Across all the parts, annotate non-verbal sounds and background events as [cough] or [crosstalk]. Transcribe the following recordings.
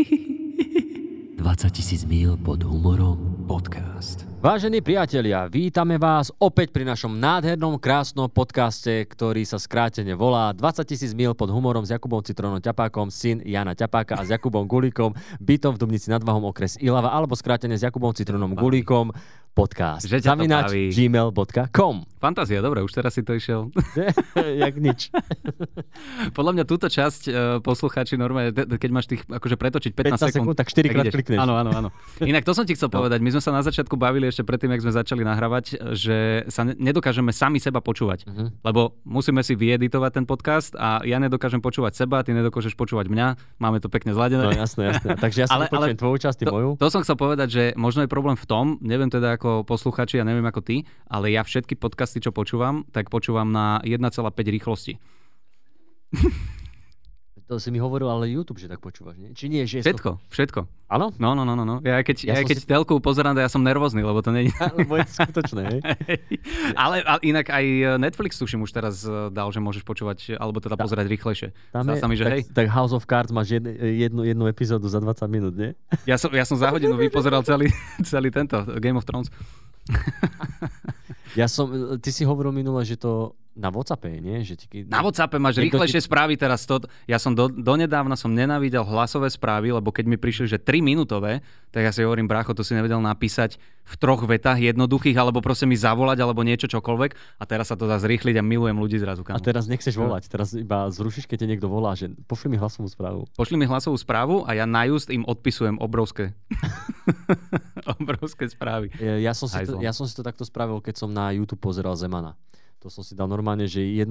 20 tisíc mil pod humorom podcast. Vážení priatelia, vítame vás opäť pri našom nádhernom, krásnom podcaste, ktorý sa skrátene volá 20 tisíc mil pod humorom s Jakubom Citronom Ťapákom, syn Jana Ťapáka a s Jakubom Gulíkom, bytom v Dubnici nad Vahom okres Ilava, alebo skrátene s Jakubom Citronom Gulíkom, podcast. Že to Zavináč gmail.com. Fantázia, dobre, už teraz si to išiel. [laughs] Jak nič. [laughs] Podľa mňa túto časť uh, poslucháči normálne, keď máš tých, akože pretočiť 15, 15 sekúnd, tak 4 krát klikneš. Áno, áno, áno. [laughs] Inak to som ti chcel No. povedať. My sme sa na začiatku bavili ešte predtým, jak sme začali nahrávať, že sa ne- nedokážeme sami seba počúvať. Mhm. Lebo musíme si vyeditovať ten podcast a ja nedokážem počúvať seba, ty nedokážeš počúvať mňa. Máme to pekne No zladené. jasné, jasné. Takže ja si Ale- ale, tvoju časť, ty moju. To, to som chcel povedať, že možno je problém v tom, neviem teda ako posluchači, ja neviem ako ty, ale ja všetky podcasty, čo počúvam, tak počúvam na 1,5 rýchlosti. [laughs] To si mi hovoril, ale YouTube, že tak počúvaš, nie? Či nie, že je Všetko, všetko. To... Áno? No, no, no, no, no. Ja keď, Ja ja keď si- telku pozerám, ja som nervózny, lebo to není... Lebo je to skutočné, hej? [laughs] ale, ale inak aj Netflix tuším už teraz eh, dal, že môžeš počúvať, alebo teda Tá- pozerať rýchlejšie. Tam je, sa mi, že tak, hej. tak House of Cards máš jednu, jednu, jednu epizódu za 20 minút, nie? Ja som, ja som za hodinu [laughs] vypozeral celý, [laughs] celý tento Game of Thrones. Ja som, ty si hovoril minule, že to na WhatsAppe nie? Že ti, Na WhatsAppe máš rýchlejšie správy teraz. To, ja som do, donedávna som nenávidel hlasové správy, lebo keď mi prišli, že 3 minútové, tak ja si hovorím, brácho, to si nevedel napísať v troch vetách jednoduchých, alebo proste mi zavolať, alebo niečo čokoľvek. A teraz sa to dá zrýchliť a milujem ľudí zrazu. A Kamo. teraz nechceš volať, teraz iba zrušíš, keď te niekto volá, že pošli mi hlasovú správu. Pošli mi hlasovú správu a ja na just im odpisujem obrovské, [laughs] obrovské správy. Ja, ja, som si to, ja som si to takto spravil, keď som na YouTube pozeral Zemana. To som si dal normálne, že 1,75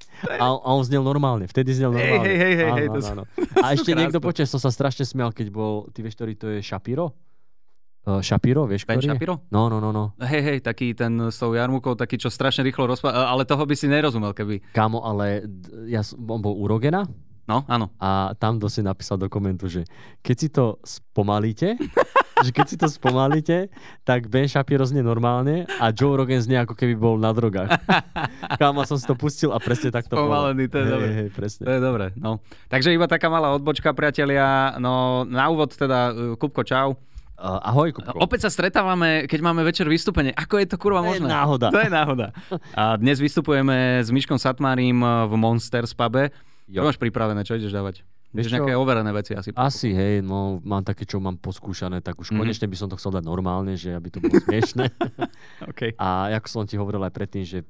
[laughs] a, a on znel normálne. Vtedy znel normálne. hej, hej, hej, Áno, hej, to áno, áno. A ešte krásne. [laughs] niekto počas, som sa strašne smial, keď bol, ty vieš, ktorý to je Shapiro? Uh, Shapiro, vieš, Ben ktorý? Shapiro? No, no, no, no. Hej, hej, taký ten s tou jarmukou, taký, čo strašne rýchlo rozpá... Ale toho by si nerozumel, keby... Kámo, ale ja, on bol u Rogena No, áno. a tam dosť napísal do komentu, že keď si to spomalíte, [laughs] že keď si to spomalíte, tak Ben Shapiro znie normálne a Joe Rogan znie ako keby bol na drogách. [laughs] Kámo, som si to pustil a presne takto Spomalený, to je hej, dobré. hej, presne. To je dobré, no. Takže iba taká malá odbočka, priatelia. No, na úvod teda, uh, Kupko, čau. Uh, ahoj, Kupko. Opäť sa stretávame, keď máme večer vystúpenie. Ako je to kurva To je možné? náhoda. To je náhoda. A dnes vystupujeme s Miškom Satmárim v Monsters pube. Čo Jo. máš pripravené? Čo ideš dávať? Vieš čo? nejaké overené veci asi. Asi, hej, no mám také, čo mám poskúšané, tak už Mhm. konečne by som to chcel dať normálne, že aby to bolo smiešne. [laughs] Okay. A ako som ti hovoril aj predtým, že e,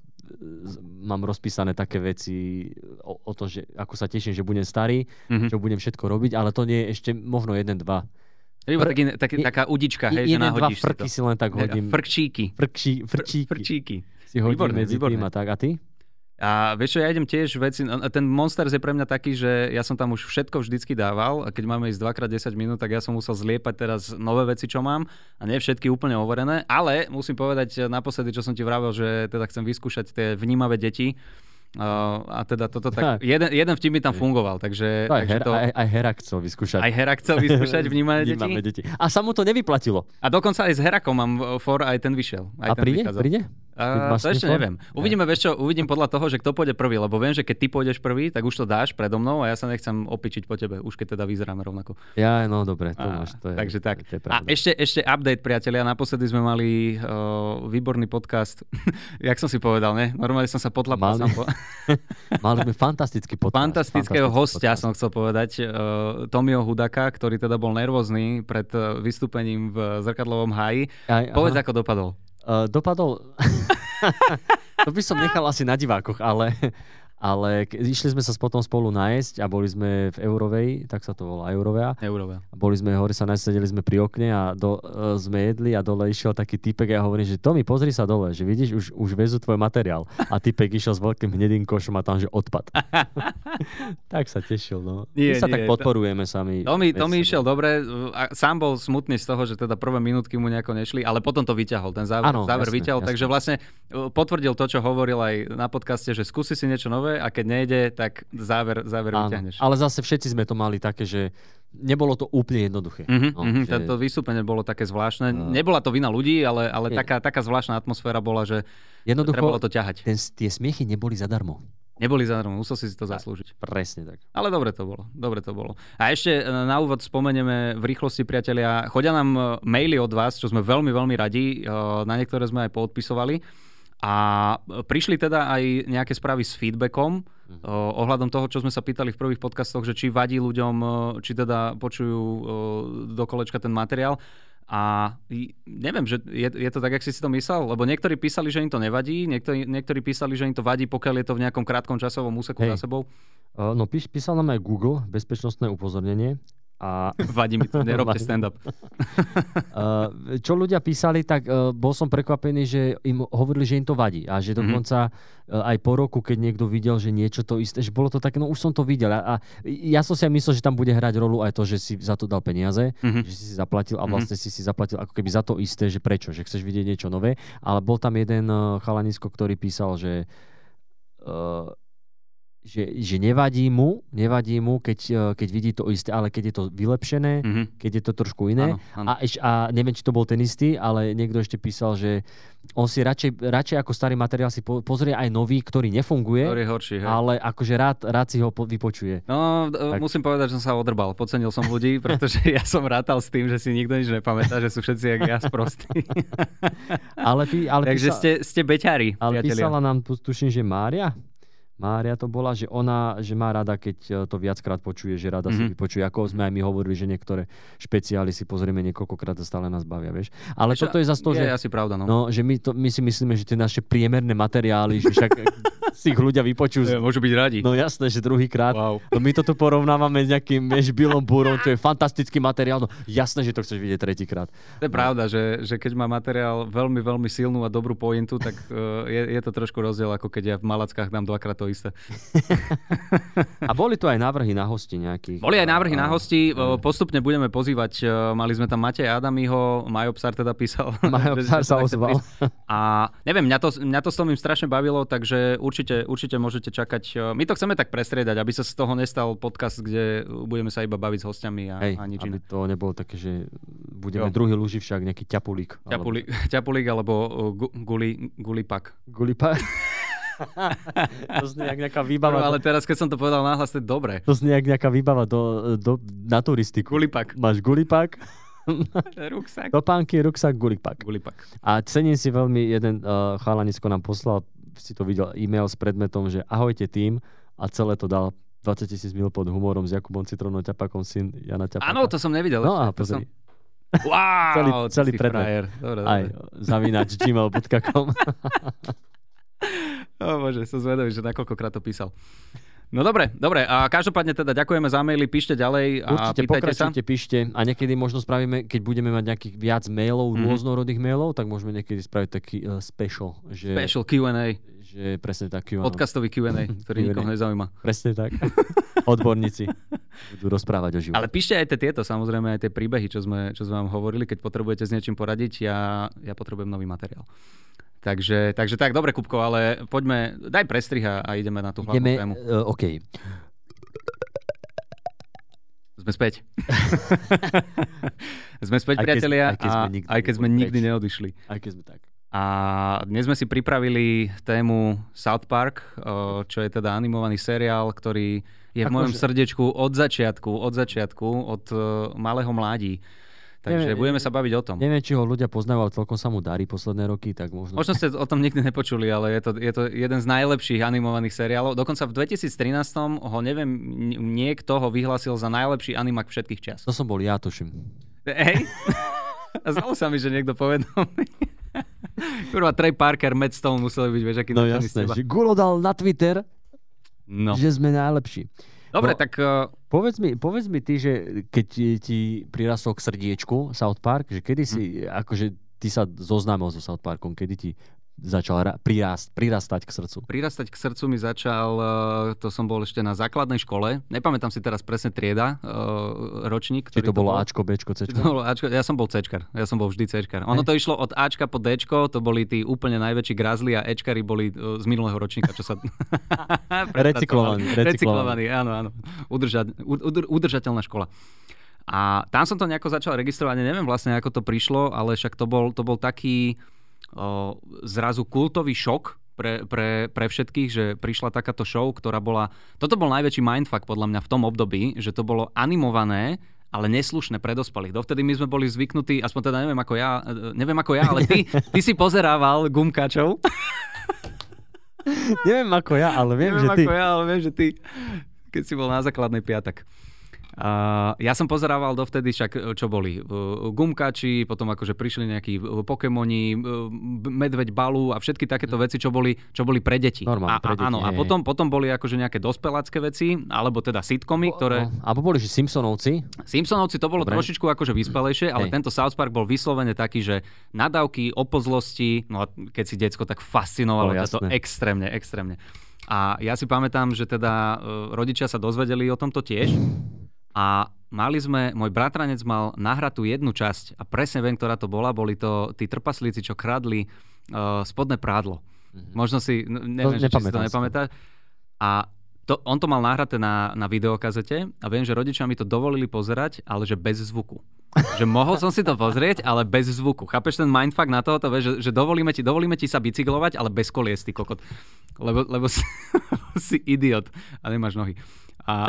mám rozpísané také veci o, o tom, že ako sa teším, že budem starý, Mhm. čo budem všetko robiť, ale to nie je ešte možno jeden, dva. Iba Pr- taký, taký, taká udička, hej, že jeden, dva nahodíš si frky to. si len tak hodím. Frkčíky. Frkší, frčíky. Frčíky. Si hodím Výborné, medzi výborné. tým a tak. A ty? A vieš čo, ja idem tiež veci, a ten Monsters je pre mňa taký, že ja som tam už všetko vždycky dával a keď máme ísť 2x10 minút, tak ja som musel zliepať teraz nové veci, čo mám a nie všetky úplne overené, ale musím povedať naposledy, čo som ti vravel, že teda chcem vyskúšať tie vnímavé deti. Uh, a teda toto tak, jeden, jeden vtip mi tam fungoval, takže, To aj, takže her, to, aj, aj Herak chcel vyskúšať. aj Hera chcel vyskúšať [laughs] vnímavé deti. Deti. A sa mu to nevyplatilo. A dokonca aj s Herakom mám for, aj ten vyšiel. Aj A ten príde? vychádzal. Príde? Máš to ešte neviem. Uvidíme, vieš čo, uvidím podľa toho, že kto pôjde prvý, lebo viem, že keď ty pôjdeš prvý, tak už to dáš predo mnou a ja sa nechcem opičiť po tebe, už keď teda vyzeráme rovnako. Ja, no dobre, to A, máš. To je, takže tak. To je A ešte, ešte update, priatelia. Naposledy sme mali uh, výborný podcast. [laughs] Jak som si povedal, ne? Normálne som sa potlapal Mali- po... [laughs] Mali sme fantastický podcast. Fantastického fantastický hostia podcast. som chcel povedať, uh, Tomio Hudaka, ktorý teda bol nervózny pred uh, vystúpením v Zrkadlovom háji. Aj, Povedz, aha. ako dopadol. Uh, dopadol... [laughs] to by som nechal asi na divákoch, ale, ale ke- išli sme sa potom spolu nájsť a boli sme v Eurovej, tak sa to volá Eurovea. Neurovel. A boli sme hore sa nájsť, sedeli sme pri okne a do, uh, sme jedli a dole išiel taký typek a ja hovorím, že Tomi, pozri sa dole, že vidíš, už, už vezú tvoj materiál. A typek išiel s veľkým hnedým košom a tam, že odpad. [laughs] tak sa tešil, no. Nie, My sa nie, tak to- podporujeme sami. Tomi, Tomi išiel dobre, a sám bol smutný z toho, že teda prvé minútky mu nejako nešli, ale potom to vyťahol, ten záver, Áno, záver jasné, vyťahol, jasné. takže vlastne uh, potvrdil to, čo hovoril aj na podcaste, že skúsi si niečo nové a keď nejde, tak záver, záver Áno, vyťahneš. ale zase všetci sme to mali také, že nebolo to úplne jednoduché. Mhm, No, mhm, že- Tento vystúpenie bolo také zvláštne. No. Nebola to vina ľudí, ale, ale taká, taká zvláštna atmosféra bola, že Jednoducho, trebalo to ťahať. ten, tie smiechy neboli zadarmo. Neboli zadarmo, musel si si to zaslúžiť. Presne tak. Ale dobre to bolo, dobre to bolo. A ešte e, na úvod spomenieme v rýchlosti, priatelia, chodia nám e, maily od vás, čo sme veľmi, veľmi radi, e, na niektoré sme aj poodpisovali. A prišli teda aj nejaké správy s feedbackom Mhm. ohľadom toho, čo sme sa pýtali v prvých podcastoch, že či vadí ľuďom, či teda počujú do kolečka ten materiál. A neviem, že je, je to tak, jak si si to myslel? Lebo niektorí písali, že im to nevadí, niektorí, niektorí písali, že im to vadí, pokiaľ je to v nejakom krátkom časovom úseku Hej. za sebou. No píš, písal nám aj Google, bezpečnostné upozornenie. A [laughs] Vadí mi to, nerobte stand-up. [laughs] Uh, čo ľudia písali, tak uh, bol som prekvapený, že im hovorili, že im to vadí. A že dokonca uh, aj po roku, keď niekto videl, že niečo to isté, že bolo to také, no už som to videl. A, a ja som si aj myslel, že tam bude hrať rolu aj to, že si za to dal peniaze, Mhm. že si si zaplatil a Mhm. vlastne si si zaplatil ako keby za to isté, že prečo, že chceš vidieť niečo nové. Ale bol tam jeden uh, chalanisko, ktorý písal, že uh, že, že nevadí mu, nevadí mu, keď, uh, keď vidí to isté, ale keď je to vylepšené, Mhm. keď je to trošku iné. Áno, áno. A, eš, a neviem, či to bol ten istý, ale niekto ešte písal, že on si radšej, radšej ako starý materiál si po, pozrie aj nový, ktorý nefunguje, Ktorý je horší, hej. ale akože rád, rád si ho po, vypočuje. No, Tak. musím povedať, že som sa odrbal. Podcenil som ľudí, [laughs] pretože ja som rátal s tým, že si nikto nič nepamätá, že sú všetci jak ja sprostí. [laughs] Ale, pí, ale, Takže písal, ste, ste beťari, ale priatelia. písala nám, tu- tuším, že Mária, Mária to bola, že ona, že má rada, keď e, to viackrát počuje, že rada si Mhm. vypočuje. Ako sme aj my hovorili, že niektoré špeciály si pozrieme niekoľkokrát a stále nás bavia, vieš. Ale čo, toto je zase to, je že... asi pravda, no. No, že my, to, my si myslíme, že tie naše priemerné materiály, že však [laughs] si ich ľudia vypočujú. Je, Môžu byť radi. No jasné, že druhýkrát. Wow. No my to tu porovnávame s nejakým vieš, Billom Búrom, čo je [laughs] fantastický materiál. No jasné, že to chceš vidieť tretíkrát. To je pravda, že, že keď má materiál veľmi, veľmi silnú a dobrú pointu, tak uh, [laughs] je, je to trošku rozdiel, ako keď ja v Malackách dám dvakrát to isté. [laughs] A boli tu aj návrhy na hosti nejakých. Boli aj návrhy na A- hosti, uh, postupne budeme pozývať, uh, mali sme tam Matej Adamiho, Majo Psar teda písal. Majo Psar sa ozval. A neviem, mňa to, mňa to s Tomým strašne bavilo, takže určite, určite môžete čakať. uh, My to chceme tak prestriedať, aby sa z toho nestal podcast, kde budeme sa iba baviť s hostiami a, Hej, a nič aby iné. to nebolo také, že budeme Jo. druhý luživšak, nejaký ťapulík. alebo- Ťapulík, [laughs] ťapulík alebo uh, gu, guli, gulipak. Gulipa. [laughs] to znie jak nejaká výbava. Ale teraz, keď som to povedal náhlas, to je dobré. To znie jak nejaká výbava do, do, na turistiku. Gulipak. Máš gulipak, [laughs] Ruksak. topánky, ruksak, gulipak. Gulipak. A cením si veľmi, jeden uh, chalanisko nám poslal, si to videl, e-mail s predmetom, že ahojte tým a celé to dal 20 tisíc mil pod humorom s Jakubom Citrónom Ťapakom, syn Jana Ťapaka. Áno, to som nevidel. No a to som- pozri, Wow, Celý- celý predmet. Dobre, aj zavinač gmail.com. [laughs] O bože, som zvedavý, že nakoľkokrát to písal. No dobre, dobre. A každopádne teda ďakujeme za maily, píšte ďalej a Určite pýtajte sa. píšte a niekedy možno spravíme, keď budeme mať nejakých viac mailov, Mhm. rôznorodých mailov, tak môžeme niekedy spraviť taký uh, special, že, Special Q&A, že presne taký, áno. podcastový Q&A, [laughs] ktorý Q&A. nikoho nezaujíma. presne tak. [laughs] Odborníci budú rozprávať o živote. Ale píšte aj tie tieto, samozrejme aj tie príbehy, čo sme, čo sme vám hovorili, keď potrebujete s niečím poradiť, ja, ja potrebujem nový materiál. Takže, takže tak, dobre, Kupko, ale poďme, daj prestrih a, ideme na tú hlavnú Ideme, tému. uh, OK. Sme späť. [laughs] sme späť, Aj keď- priatelia, aj keď sme nikdy aj keď sme nikdy preč. neodišli. Aj keď sme tak. A dnes sme si pripravili tému South Park, o, čo je teda animovaný seriál, ktorý je v Akože- mojom srdiečku od začiatku, od začiatku, od uh, malého mládí. Takže Neviem, budeme sa baviť o tom. Neviem, či ho ľudia poznajú, ale celkom sa mu darí posledné roky, tak možno... Možno ste o tom nikdy nepočuli, ale je to, je to jeden z najlepších animovaných seriálov. Dokonca v 2013 ho neviem, niekto ho vyhlásil za najlepší animak všetkých čas. To som bol ja, tuším. Hej? [laughs] Zdalo sa mi, že niekto povedomý. [laughs] Kurva, Trey Parker, Matt Stone museli byť, vieš, aký No jasné, Gulo dal na Twitter, No. že sme najlepší. Dobre, No. tak uh, Povedz mi, povedz mi ty, že keď ti, prirastol k srdiečku South Park, že kedy si, Hm. akože ty sa zoznámil so South Parkom, kedy ti začal ra- prirast, prirastať k srdcu? prirastať k srdcu mi začal, uh, to som bol ešte na základnej škole. Nepamätám si teraz presne trieda, uh, ročník. Či ktorý to bolo bol. Ačko, Bčko, Cčko? to bolo Ačko? Ja som bol Cčkar. Ja som bol vždy Cčkar. Ono Hej. to išlo od Ačka po Dčko, to boli tí úplne najväčší grazli a Ečkari boli uh, z minulého ročníka, čo sa... [laughs] Recyklovaní, recyklovaní. Recyklovaní, áno, áno. Udrža, udr, udržateľná škola. A tam som to nejako začal registrovať, neviem vlastne, ako to prišlo, ale však to bol, to bol taký zrazu kultový šok pre, pre, pre všetkých, že prišla takáto show, ktorá bola... Toto bol najväčší mindfuck podľa mňa v tom období, že to bolo animované ale neslušné pre dospelých. Dovtedy my sme boli zvyknutí, aspoň teda neviem ako ja, e, neviem ako ja, ale ty, ty si pozerával gumkačov. [laughs] neviem ako ja, ale viem, neviem že ty. ako ja, ale viem, že ty, keď si bol na základnej piatak. Uh, ja som pozerával dovtedy však, čo boli uh, gumkači, potom akože prišli nejakí uh, Pokémoni, uh, Medveď Balu a všetky takéto veci, čo boli, čo boli pre deti. Normálne, a, pre deti. Áno, a potom, potom boli akože nejaké dospelácké veci, alebo teda sitcomy, ktoré... Alebo boli, že Simpsonovci. Simpsonovci to bolo Dobre. trošičku akože vyspelejšie, ale Hej. tento South Park bol vyslovene taký, že nadávky, opozlosti, no a keď si decko tak fascinovalo No, to extrémne, extrémne. A ja si pamätám, že teda e, rodičia sa dozvedeli o tomto tiež a mali sme, môj bratranec mal nahratú jednu časť a presne viem, ktorá to bola, boli to tí trpaslíci, čo kradli uh, spodné prádlo. Možno si, neviem, že či si to nepamätám si to. nepamätáš. A to, on to mal nahraté na, na videokazete a viem, že rodičia mi to dovolili pozerať, ale že bez zvuku. Že mohol som si to pozrieť, ale bez zvuku. Chápeš ten mindfuck na tohoto, vieš, že, že dovolíme, ti, dovolíme ti sa bicyklovať, ale bez kolies, ty kokot. Lebo, lebo si, [laughs] si idiot a nemáš nohy. A...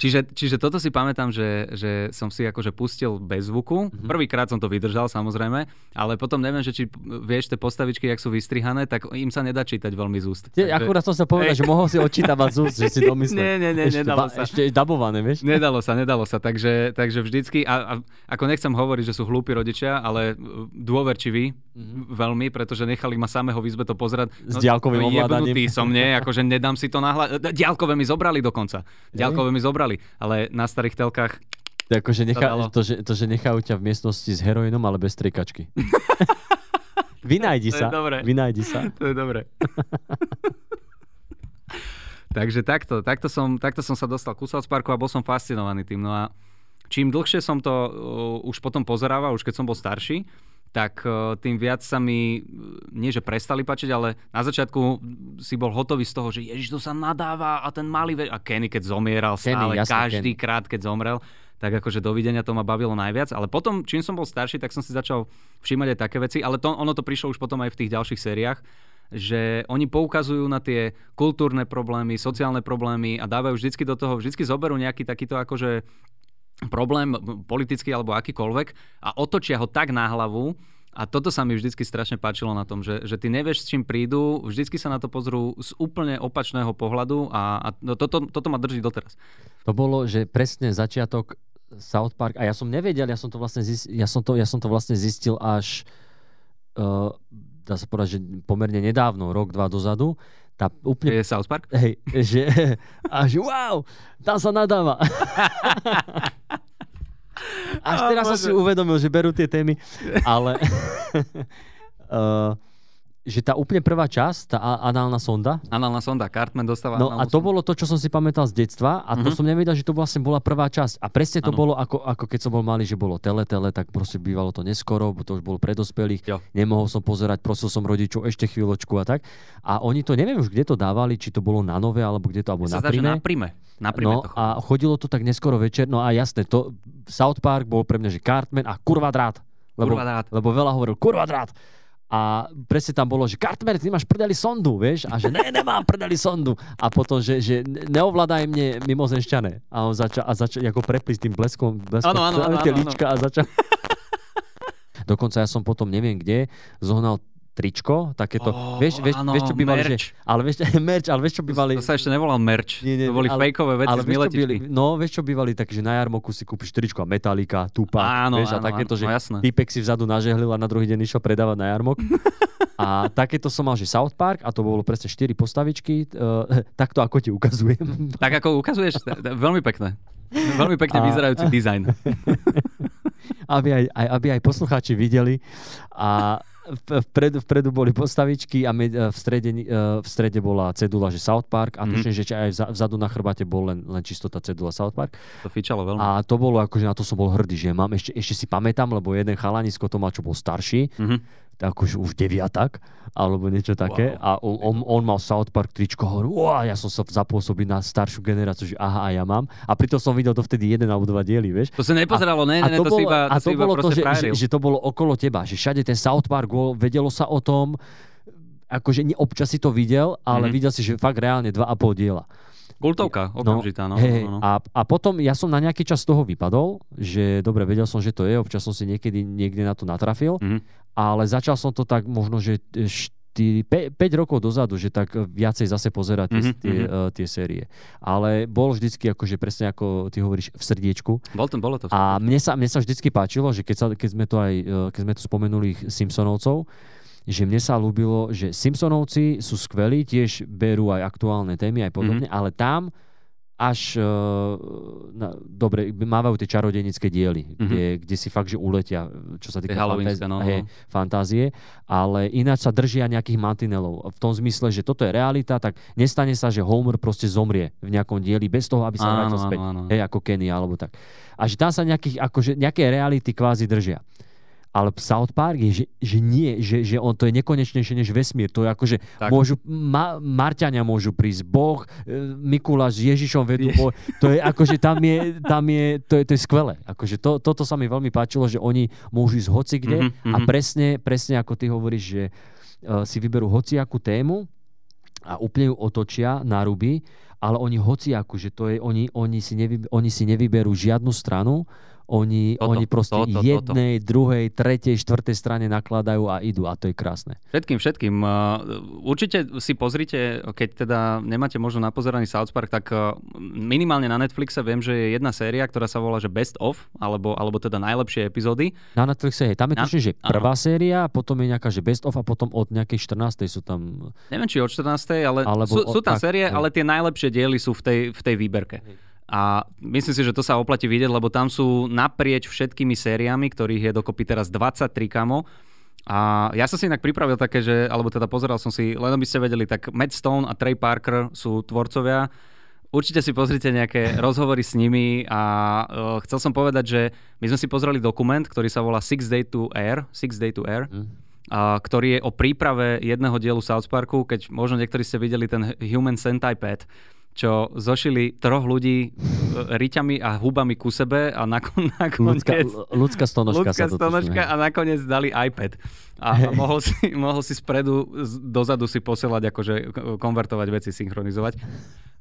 Čiže, čiže toto si pamätám, že, že som si akože pustil bez zvuku. Mm-hmm. Prvýkrát som to vydržal samozrejme, ale potom neviem, že či vieš tie postavičky, jak sú vystrihané, tak im sa nedá čítať veľmi z úst. Tie, akurát som sa povedal, že [laughs] mohol si odčítavať z úst, že si domyslel. Nie, nie, nie, ešte, nedalo sa. Ešte dabované, vieš? Nedalo sa, nedalo sa, takže, takže vždycky, a, a ako nechcem hovoriť, že sú hlúpi rodičia, ale uh, dôverčiví mm-hmm. veľmi, pretože nechali ma samého v izbe to pozerať. S diaľkovým ovládaním. Som, nie, akože nedám si to nahľa... Diaľkové mi zobrali dokonca. Diaľkové mi zobrali, ale na starých telkách To, ako, že nechá, dalo. to, že, to, že nechajú ťa v miestnosti s heroinom, ale bez [laughs] To je sa. dobré. Vynájdi sa. To je dobre. [laughs] Takže takto, takto, som, takto som sa dostal ku South Parku a bol som fascinovaný tým. No a čím dlhšie som to uh, už potom pozerával, už keď som bol starší, tak uh, tým viac sa mi, uh, nie že prestali páčiť, ale na začiatku si bol hotový z toho, že Ježiš, to sa nadáva a ten malý... Ve-. A Kenny, keď zomieral Kenny, stále, jasne, každý Kenny. krát, keď zomrel, tak akože dovidenia to ma bavilo najviac. Ale potom, čím som bol starší, tak som si začal všímať aj také veci, ale to, ono to prišlo už potom aj v tých ďalších sériách, že oni poukazujú na tie kultúrne problémy, sociálne problémy a dávajú vždycky do toho, vždycky zoberú nejaký takýto akože problém politický alebo akýkoľvek a otočia ho tak na hlavu, a toto sa mi vždycky strašne páčilo na tom, že, že ty nevieš, s čím prídu, vždycky sa na to pozrú z úplne opačného pohľadu a, a no toto, toto ma drží doteraz. To bolo, že presne začiatok South Park a ja som nevedel, ja som to vlastne zistil, ja som to, ja som to vlastne zistil až uh, dá sa povedať, že pomerne nedávno, rok, dva dozadu. Tá úplne Je South Park? Hej, že, a že wow, tam sa nadáva. [laughs] Až teraz som Bože. si uvedomil, že berú tie témy, ale [laughs] [laughs] uh, že tá úplne prvá časť, tá análna sonda, Análna sonda, Cartman dostáva no a to sondu. bolo to, čo som si pamätal z detstva a to Mhm. som nevedel, že to vlastne bola prvá časť. A presne to Áno. bolo ako, ako keď som bol malý, že bolo tele, tele, tak proste bývalo to neskoro, bo to už bolo pre dospelých. Jo. Nemohol som pozerať, prosil som rodičov ešte chvíľočku a tak. A oni to, neviem už, kde to dávali, či to bolo na nové, alebo kde to, alebo na prime. na prime. Na prime No to a chodilo to tak neskoro večer, no a jasné, to South Park bol pre mňa, že Cartman a kurva drát. Lebo, Kurva drát. lebo veľa hovoril kurva drát. A presne tam bolo, že Cartman, ty máš prdeli sondu, vieš? A že ne, nemám prdeli sondu. A potom, že, že neovládaj mne mimozenšťané. A on začal, a začal ako preplísť tým bleskom, bleskom Áno, áno, áno, tie líčka a začal... [laughs] Dokonca ja som potom, neviem kde, zohnal tričko, takéto, Ó, vieš, vieš, áno, vieš, čo bývali, merch. že, ale vieš, [laughs] merch, ale vieš, čo bývali, To sa ešte nevolal merch. Nie, nie, to boli ale- fejkové veci ale z vieš, bývali, no, vieš, čo bývali také, že na jarmoku si kúpiš tričko a Metallica, Tupac, Áno, vieš, áno, a takéto, áno, že no jasné. typek si vzadu nažehlil a na druhý deň išiel predávať na jarmok. a takéto som mal, že South Park a to bolo presne 4 postavičky, uh, [laughs] takto ako ti ukazujem. [laughs] Tak ako ukazuješ, veľmi pekné. Veľmi pekne A- vyzerajúci dizajn. aby, aj, aj, aby aj poslucháči videli. A vpredu, vpredu boli postavičky a med, v, strede, eh, v strede bola cedula, že South Park a tuším, že aj vza- vzadu na chrbate bol len, len čisto tá cedula South Park. To fičalo veľmi. A to bolo akože na to som bol hrdý, že mám ešte, ešte si pamätám, lebo jeden chalanisko to mal, čo bol starší, Mhm. Tak akože už deviatak, alebo niečo také. Wow. A on, on, mal South Park tričko, hovoril, wow, ja som sa zapôsobil na staršiu generáciu, že aha, a ja mám. A pritom som videl dovtedy jeden alebo dva diely, vieš. To sa nepozeralo, ne, A ne, to, bolo, iba, a to bolo to, že, že, že to bolo okolo teba, že všade ten South Park vedelo sa o tom, akože občas si to videl, ale Mhm. videl si, že fakt reálne 2,5 diela. Kultovka, okamžitá, no. hej, no, no. A, a potom ja som na nejaký čas z toho vypadol, že dobre, vedel som, že to je, občas som si niekedy niekde na to natrafil, Mhm. ale začal som to tak možno, že 4, 5, rokov dozadu, že tak viacej zase pozerať tie, Mhm, tie, uh, tie série. Ale bol vždycky akože presne ako ty hovoríš v srdiečku. Bol to, bolo to. A mne sa, mne sa vždycky páčilo, že keď, sa, keď sme to aj, eh, keď sme tu spomenuli Simpsonovcov, že mne sa ľúbilo, že Simpsonovci sú skvelí, tiež berú aj aktuálne témy aj podobne, Mhm. ale tam až, uh, na, dobre, mávajú tie čarodenické diely, kde, kde si fakt, že uletia, čo sa týka fantázie, no, no. fantázie, ale ináč sa držia nejakých mantinelov. V tom zmysle, že toto je realita, tak nestane sa, že Homer proste zomrie v nejakom dieli bez toho, aby sa Áno, vrátil áno, späť. áno. Hej, ako Kenny alebo tak. A že tam sa nejakých, akože, nejaké reality kvázi držia. Ale South Park je, že, že nie, že, že on to je nekonečnejšie než vesmír. To je akože Tak. môžu, ma, Marťania môžu prísť, Boh, e, Mikuláš s Ježišom vedú boj. To je akože tam je, tam je, to je, to je skvelé. Akože to, toto sa mi veľmi páčilo, že oni môžu ísť hoci kde Mhm, a mhm. presne, presne ako ty hovoríš, že uh, si vyberú hociakú tému a úplne ju otočia na ruby, ale oni hociakú, že to je, oni, oni, si nevy, oni si nevyberú žiadnu stranu, oni, Toto, oni proste toto, toto. jednej, druhej, tretej, štvrtej strane nakladajú a idú a to je krásne. Všetkým, všetkým. Uh, Určite si pozrite, keď teda nemáte možno napozeraný South Park, tak uh, minimálne na Netflixe viem, že je jedna séria, ktorá sa volá že Best of, alebo, alebo teda najlepšie epizódy. Na Netflixe, hej, tam je Na- tuším, že áno. prvá séria, potom je nejaká, že best of a potom od nejakej 14. sú tam... Neviem, či od 14. ale Alebo sú, sú tam tak, série, hej. ale tie najlepšie diely sú v tej, v tej výberke. A myslím si, že to sa oplatí vidieť, lebo tam sú naprieč všetkými sériami, ktorých je dokopy teraz 23 kamo. A ja som si inak pripravil také, že, alebo teda pozeral som si, len aby ste vedeli, tak Matt Stone a Trey Parker sú tvorcovia. Určite si pozrite nejaké [laughs] rozhovory s nimi a uh, chcel som povedať, že my sme si pozreli dokument, ktorý sa volá Six Day to Air, Six Day to Air, a, ktorý je o príprave jedného dielu South Parku, keď možno niektorí ste videli ten Human Centipede, čo zošili troch ľudí e, riťami a hubami ku sebe a nakon, Ľudská, nakoniec... ľudská stonožka Ľudská sa to stonožka a nakoniec dali iPad. A mohol si, [laughs] mohol si spredu, dozadu si posielať, akože konvertovať veci, synchronizovať.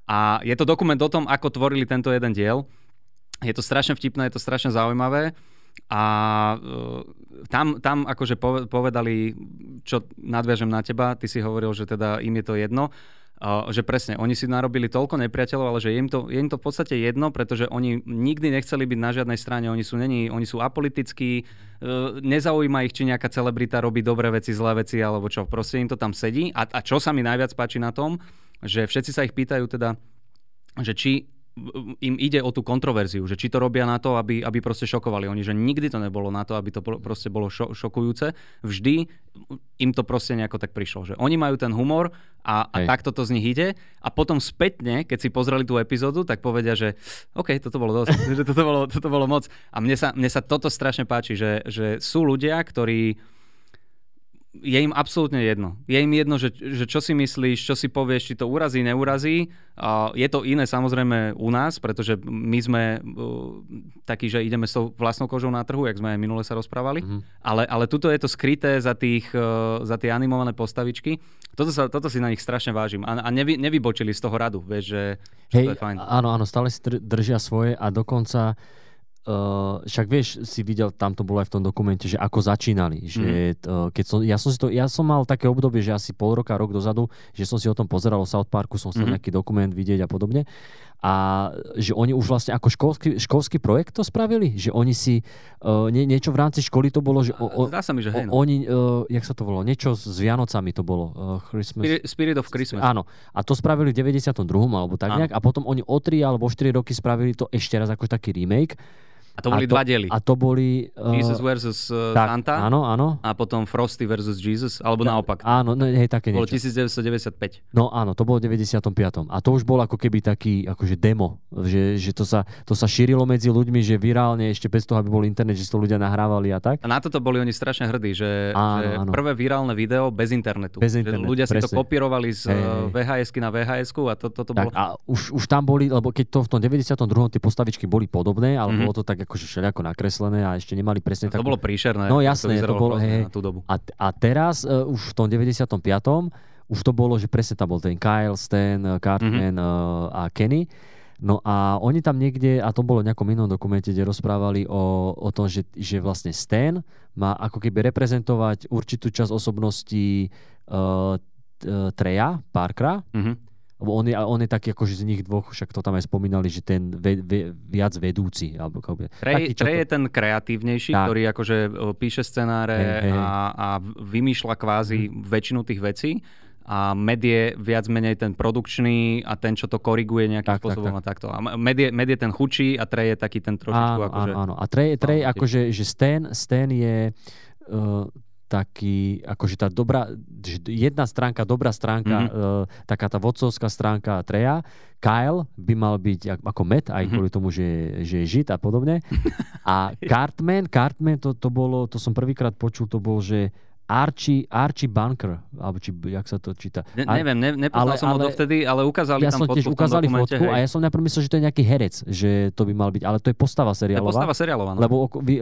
A je to dokument o tom, ako tvorili tento jeden diel. Je to strašne vtipné, je to strašne zaujímavé. A uh, tam, tam akože pove- povedali, čo nadviažem na teba, ty si hovoril, že teda im je to jedno, že presne, oni si narobili toľko nepriateľov, ale že je im, to, je im to v podstate jedno, pretože oni nikdy nechceli byť na žiadnej strane, oni sú, není, oni sú apolitickí, uh, nezaujíma ich, či nejaká celebrita robí dobré veci, zlé veci, alebo čo, proste im to tam sedí. A, a čo sa mi najviac páči na tom, že všetci sa ich pýtajú teda, že či im ide o tú kontroverziu, že či to robia na to, aby, aby proste šokovali. Oni, že nikdy to nebolo na to, aby to pro- proste bolo šo- šokujúce. Vždy im to proste nejako tak prišlo. Že oni majú ten humor a, a Hej. takto to z nich ide. A potom spätne, keď si pozreli tú epizódu, tak povedia, že OK, toto bolo dosť, [laughs] že toto bolo, toto bolo moc. A mne sa, mne sa toto strašne páči, že, že sú ľudia, ktorí je im absolútne jedno. Je im jedno, že, že čo si myslíš, čo si povieš, či to urazí, neurazí. A je to iné samozrejme u nás, pretože my sme uh, takí, že ideme s tou vlastnou kožou na trhu, jak sme aj minule sa rozprávali. Mhm. Ale, ale tuto je to skryté za, tých, uh, za tie animované postavičky. Toto, sa, toto si na nich strašne vážim. A, a nevy, nevybočili z toho radu, vieš, že, že to Hej, je fajn. áno, áno, stále si dr- držia svoje a dokonca Uh, však vieš, si videl, tam to bolo aj v tom dokumente, že ako začínali. Že, uh, keď som, ja, som si to, ja som mal také obdobie, že asi pol roka, rok dozadu, že som si o tom pozeral o South Parku, som chcel Mhm. nejaký dokument vidieť a podobne. A že oni už vlastne ako školský, školský projekt to spravili, že oni si uh, nie, niečo v rámci školy to bolo, že o, o, Zdá sa mi, že hej. No. oni, uh, jak sa to volalo, niečo s Vianocami to bolo. Uh, Christmas. Spirit, Spirit of Christmas. Áno. A to spravili v 92. alebo tak nejak. A potom oni o 3 alebo 4 roky spravili to ešte raz ako taký remake. A to boli a to, dva diely. A to boli... Uh, Jesus versus uh, tak, Santa Áno, áno. a potom Frosty versus Jesus, alebo naopak. Áno, no, hej, také Bolo niečo. 1995. No áno, to bolo v 95. A to už bol ako keby taký akože demo, že, že to, sa, to sa šírilo medzi ľuďmi, že virálne ešte bez toho, aby bol internet, že si to ľudia nahrávali a tak. A na toto boli oni strašne hrdí, že, Áno, že áno. prvé virálne video bez internetu. Bez internetu, ľudia si to presne. kopírovali z uh, hej. VHS-ky na VHS-ku a to, toto Tak bolo... a už, už tam boli, lebo keď to v tom 92. tie postavičky boli podobné, ale Mhm. bolo to tak akože všelijako nakreslené a ešte nemali presne to takú bolo príšerné. No jasné, to vyzeralo bolo, hej. na tú dobu. A, a teraz uh, už v tom 95. už to bolo, že presne tam bol ten Kyle, Stan, eh, Cartman Mhm. mm-hmm. a Kenny. No a oni tam niekde, a to bolo v nejakom inom dokumente, kde rozprávali o, o tom, že, že vlastne Stan má ako keby reprezentovať určitú časť osobností uh, Treja, Parkera, Mhm. Lebo on je, on je taký akože z nich dvoch, však to tam aj spomínali, že ten ve, ve, viac vedúci. Alebo, Trey, čo Trey to- je ten kreatívnejší, Tak. ktorý akože e, píše scenáre hej, hej. a, a vymýšľa kvázi väčšinu tých vecí. A Med je viac menej ten produkčný a ten, čo to koriguje nejakým Tak, tak, spôsobom a takto. A Med je, Med je ten chučí a Trey je taký ten trošičku Áno, akože... áno, áno. A Trey, Trey akože, že Stan, Stan je uh, taký, akože tá dobrá, jedna stránka, dobrá stránka, Mhm. mm-hmm. uh, taká tá vodcovská stránka Treja. Kyle by mal byť ak- ako Matt, aj Mhm. kvôli tomu, že, že je žid a podobne. A [laughs] Cartman, Cartman to, to bolo, to som prvýkrát počul, to bol, že Archie, Archie Bunker, alebo či, jak sa to číta. Ne, neviem, ne, Ale- nepoznal som ho ale- dovtedy, ale ukázali ja tam fotku tiež ukázali dokumente, fotku hej. a ja som najprv myslel, že to je nejaký herec, že to by mal byť, ale to je postava To je seriálová. postava seriálová. no. Lebo, vy,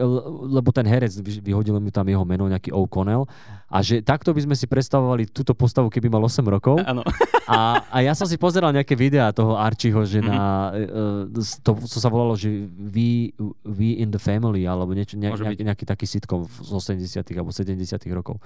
lebo ten herec, vy- vyhodil mi tam jeho meno, nejaký O'Connell. A že takto by sme si predstavovali túto postavu, keby mal 8 rokov. Áno. A, a ja som si pozeral nejaké videá toho Archieho, že Mhm. na, uh, to, to sa volalo, že We, We in the Family, alebo niečo, ne, nejaký, nejaký taký sitcom z 80 alebo 70 rokov.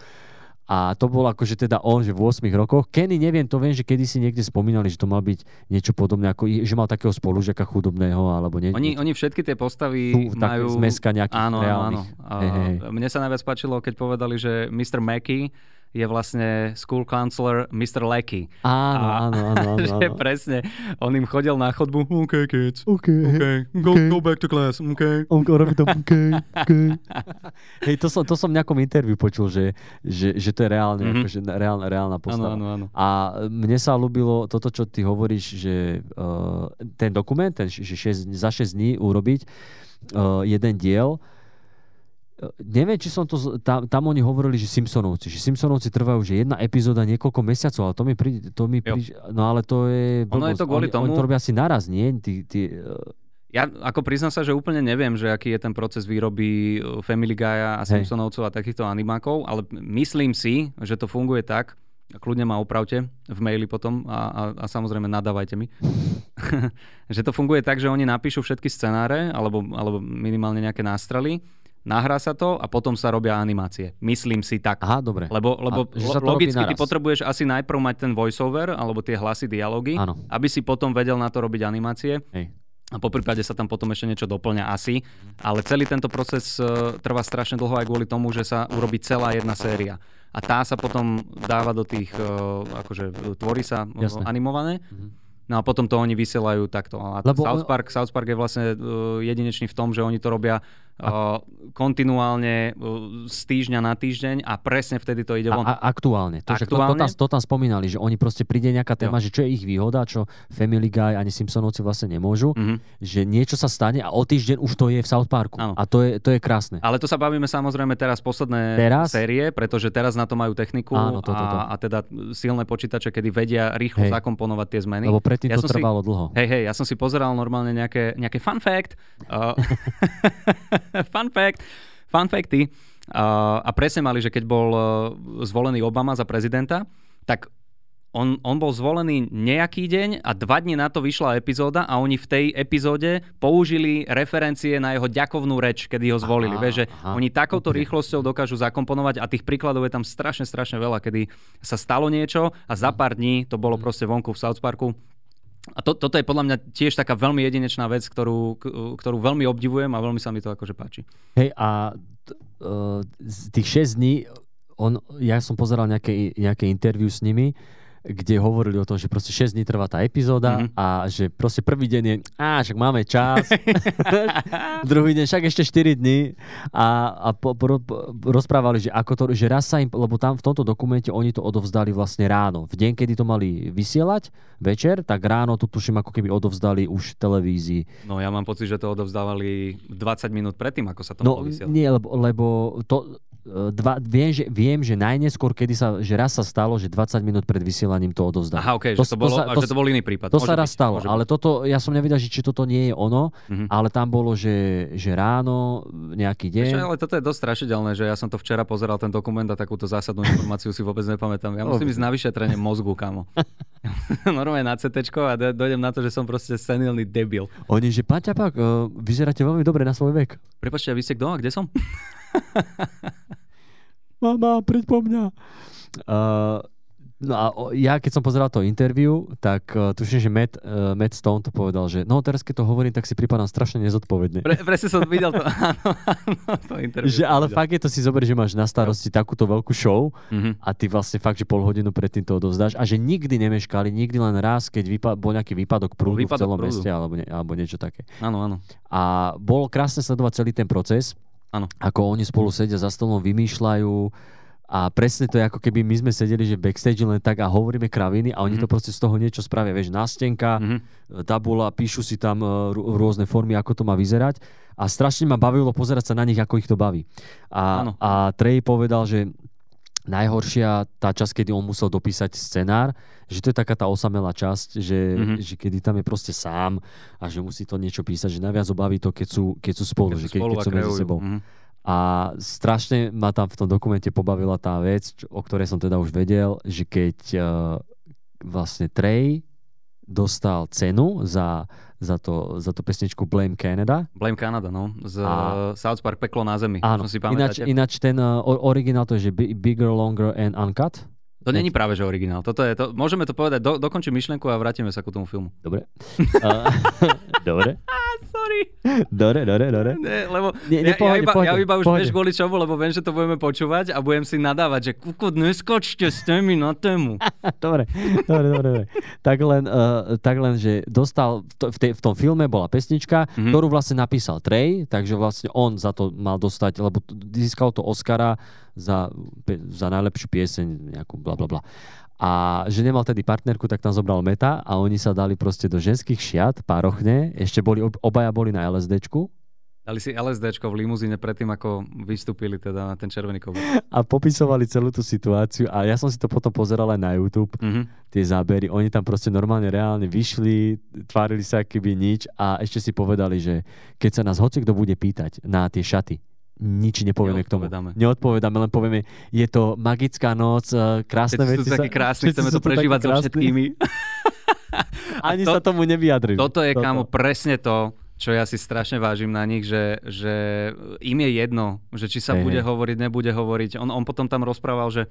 A to bol akože teda on, že v 8 rokoch. Kenny, neviem, to viem, že kedy si niekde spomínali, že to mal byť niečo podobné, ako, že mal takého spolužiaka chudobného, alebo nie. Oni, oni všetky tie postavy sú majú... zmeska nejakých Áno, áno, áno. reálnych. A Hej, hej. Mne sa najviac páčilo, keď povedali, že Mr. Mackey je vlastne school counselor Mr. Lecky. Áno, A- áno, áno, [laughs] áno. že áno. presne, on im chodil na chodbu, OK kids, OK, OK, go, OK. go back to class, OK. On robí to OK, OK. [laughs] Hej, to som, to som v nejakom interviu počul, že, že, že to je reálne, Mhm. mm-hmm. akože reálna, reálna Áno, postava. áno, áno. A mne sa ľúbilo toto, čo ty hovoríš, že uh, ten dokument, ten, že šesť, za 6 dní urobiť uh, jeden diel, neviem, či som to... Tam, tam oni hovorili, že Simpsonovci. Že Simpsonovci trvajú, že jedna epizóda niekoľko mesiacov, ale to mi príde... To mi príde no ale to je... Ono je to blbosť. kvôli oni, Oni tomu- to robia asi naraz, nie? Tí, tí, uh, Ja ako priznám sa, že úplne neviem, že aký je ten proces výroby uh, Family Guy a. Simpsonovcov a takýchto animákov, ale myslím si, že to funguje tak, kľudne ma opravte v maili potom a, a, a samozrejme nadávajte mi, [laughs] že to funguje tak, že oni napíšu všetky scenáre alebo, alebo minimálne nejaké nástrely, nahrá sa to a potom sa robia animácie. Myslím si tak. aha, dobre. Lebo, lebo A lo- logicky ty potrebuješ asi najprv mať ten voiceover alebo tie hlasy, dialógy, aby si potom vedel na to robiť animácie. Hej. A po prípade sa tam potom ešte niečo doplňa asi. Ale celý tento proces uh, trvá strašne dlho aj kvôli tomu, že sa urobí celá jedna séria. A tá sa potom dáva do tých, uh, akože tvorí sa uh, Jasné. animované. Mhm. No a potom to oni vysielajú takto. A Lebo- South, Park, South Park je vlastne uh, jedinečný v tom, že oni to robia uh, kontinuálne z týždňa na týždeň a presne vtedy to ide von. A, a aktuálne. To, však To, to, Aktuálne? tam, to tam spomínali, že oni proste príde nejaká téma, že čo je ich výhoda, čo Family Guy ani Simpsonovci vlastne nemôžu, Mhm. že niečo sa stane a o týždeň už to je v South Parku. Áno. A to je, to je krásne. Ale to sa bavíme samozrejme teraz posledné Teraz? série, pretože teraz na to majú techniku Áno, to, to, to. A, a teda silné počítače, kedy vedia rýchlo Hej. zakomponovať tie zmeny. Lebo predtým Ja to som si- trvalo dlho. Hej, hej, ja som si pozeral normálne nejaké, nejaké fun fact. Uh, [laughs] [laughs] fun fact. Fun facty. Uh, a presne mali, že keď bol uh, zvolený Obama za prezidenta, tak on, on bol zvolený nejaký deň a dva dní na to vyšla epizóda a oni v tej epizóde použili referencie na jeho ďakovnú reč, kedy ho zvolili. Aha, Vieš, že aha, oni takouto rýchlosťou dokážu zakomponovať a tých príkladov je tam strašne, strašne veľa, kedy sa stalo niečo a za pár dní to bolo proste vonku v South Parku. A to, toto je podľa mňa tiež taká veľmi jedinečná vec, ktorú, ktorú veľmi obdivujem a veľmi sa mi to akože páči. Hej, a t- uh, tých 6 dní, on, ja som pozeral nejaké, nejaké interview s nimi, kde hovorili o tom, že proste 6 dní trvá tá epizóda Mhm. a že proste prvý deň je, á, však máme čas, [laughs] [laughs] druhý deň však ešte 4 dní a, a po, po, po, rozprávali, že ako to, že raz sa im, lebo tam v tomto dokumente oni to odovzdali vlastne ráno. V deň, kedy to mali vysielať, večer, tak ráno to tuším ako keby odovzdali už televízii. No ja mám pocit, že to odovzdávali 20 minút predtým, ako sa to No malo vysielať. nie, lebo, lebo to, dva, viem, že, viem, že najneskôr, kedy sa, že raz sa stalo, že 20 minút pred vysielaním to odovzdať. Aha, okay, že to, bolo, sa, to, že to bol iný prípad. To Môže sa raz byť, stalo, ale toto, ja som nevedel, že či toto nie je ono, Mhm. ale tam bolo, že, že ráno, nejaký deň. Čo, ale toto je dosť strašidelné, že ja som to včera pozeral ten dokument a takúto zásadnú informáciu si vôbec nepamätám. Ja musím ísť na vyšetrenie mozgu, kamo. [laughs] Normálne na CT a do- dojdem na to, že som proste senilný debil. Oni, že pán Ťapák, uh, vyzeráte veľmi dobre na svoj vek. Prepačte, a vy ste kto a kde som? [laughs] Mama, príď po mňa. Uh, no a ja, keď som pozeral to interview, tak uh, tuším, že Matt, uh, Matt Stone to povedal, že no teraz, keď to hovorím, tak si pripadám strašne nezodpovedne. Pre, presne som videl to. [laughs] Áno, áno, to interview. Že, ale videl. fakt je to si zober, že máš na starosti takúto veľkú show Mhm. a ty vlastne fakt, že pol hodinu predtým to odovzdáš a že nikdy nemeškali, nikdy len raz, keď vypa- bol nejaký výpadok prúdu v výpadok celom prúdu. meste alebo, ne- alebo niečo také. Áno, áno. A bolo krásne sledovať celý ten proces, Áno. ako oni spolu sedia za stolom, vymýšľajú a presne to je ako keby my sme sedeli, že backstage len tak a hovoríme kraviny a oni Mhm. to proste z toho niečo spravia, vieš, nástenka, Mhm. tabula, píšu si tam e, rô- rôzne formy, ako to má vyzerať a strašne ma bavilo pozerať sa na nich, ako ich to baví. A, Áno. a Trey povedal, že najhoršia tá časť, kedy on musel dopísať scenár, že to je taká tá osamelá časť, že, Mhm. že kedy tam je proste sám a že musí to niečo písať, že najviac ho baví to, keď sú, keď sú spolu, Keď že keď, spolu keď a sú medzi sebou. Mhm. A strašne ma tam v tom dokumente pobavila tá vec, čo, o ktorej som teda už vedel, že keď uh, vlastne Trey dostal cenu za, za, to, za tú pesničku Blame Canada. Blame Canada, no. Z A- South Park Peklo na zemi. Áno, si ináč, ináč ten uh, originál to je, že bi- Bigger, Longer and Uncut. To není práve, že originál. Toto je, to, môžeme to povedať, do, dokončím myšlenku a vrátime sa ku tomu filmu. Dobre. Uh, [laughs] [laughs] dobre. Sorry. Dobre, dobre, dobre. Ne, lebo Nie, nie, ja, pohode, ja, iba, pohode, ja iba už pohode. vieš kvôli čomu, lebo viem, že to budeme počúvať a budem si nadávať, že kuko, neskočte s témy na tému. [laughs] dobre, dobre, dobre, dobre. Tak len, uh, tak len, že dostal, v, to, v, tej, v tom filme bola pesnička, Mhm. mm-hmm. ktorú vlastne napísal Trey, takže vlastne on za to mal dostať, lebo získal to Oscara za, za najlepšiu pieseň, nejakú bla bla bla. A že nemal tedy partnerku, tak tam zobral Meta a oni sa dali proste do ženských šiat, párochne, ešte boli, ob- obaja boli na LSDčku Dali si LSDčko v limuzíne predtým, ako vystúpili teda na ten červený kovor. a popisovali celú tú situáciu a ja som si to potom pozeral aj na YouTube, Mhm. tie zábery, oni tam proste normálne reálne vyšli, tvárili sa keby nič a ešte si povedali, že keď sa nás hoci kto bude pýtať na tie šaty, nič nepovieme k tomu. Neodpovedáme. Len povieme, je to magická noc, eh, krásne Všetci veci. sú takí krásni, chceme to prežívať so všetkými. [laughs] Ani to- sa tomu nevyjadrili. Toto je, kámo, presne to, čo ja si strašne vážim na nich, že, že im je jedno, že či sa Hej, bude hovoriť, nebude hovoriť. On, on potom tam rozprával, že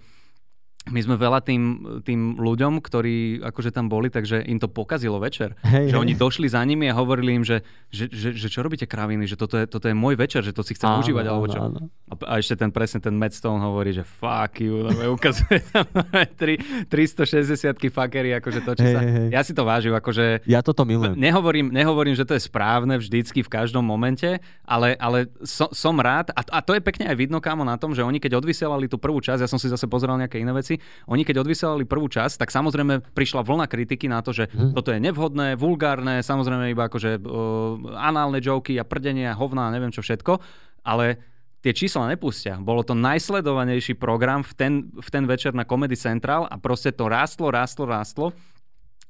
my sme veľa tým, tým ľuďom, ktorí akože tam boli, takže im to pokazilo večer. Hej, že hej. oni došli za nimi a hovorili im, že, že, že, že čo robíte kraviny, že toto je, toto je môj večer, že to si chcem Áno, užívať, alebo čo. áno. A, a ešte ten presne ten Matt Stone hovorí, že fuck you, lebo ukazuje tam [laughs] tri- 360 fakery, akože to, či Hej, sa... hej, hej. Ja si to vážim, akože Ja toto milujem. Nehovorím, nehovorím, že to je správne vždycky v každom momente, ale, ale so, som rád, a, a to je pekne aj vidno, kámo, na tom, že oni keď odvysielali tú prvú časť, ja som si zase pozeral nejaké iné veci, oni keď odvysielali prvú časť, tak samozrejme prišla vlna kritiky na to, že Mhm. toto je nevhodné, vulgárne, samozrejme iba akože uh, análne joky a prdenie a hovná neviem čo všetko, ale tie čísla nepustia. Bolo to najsledovanejší program v ten, v ten večer na Comedy Central a proste to rástlo, rástlo, rástlo.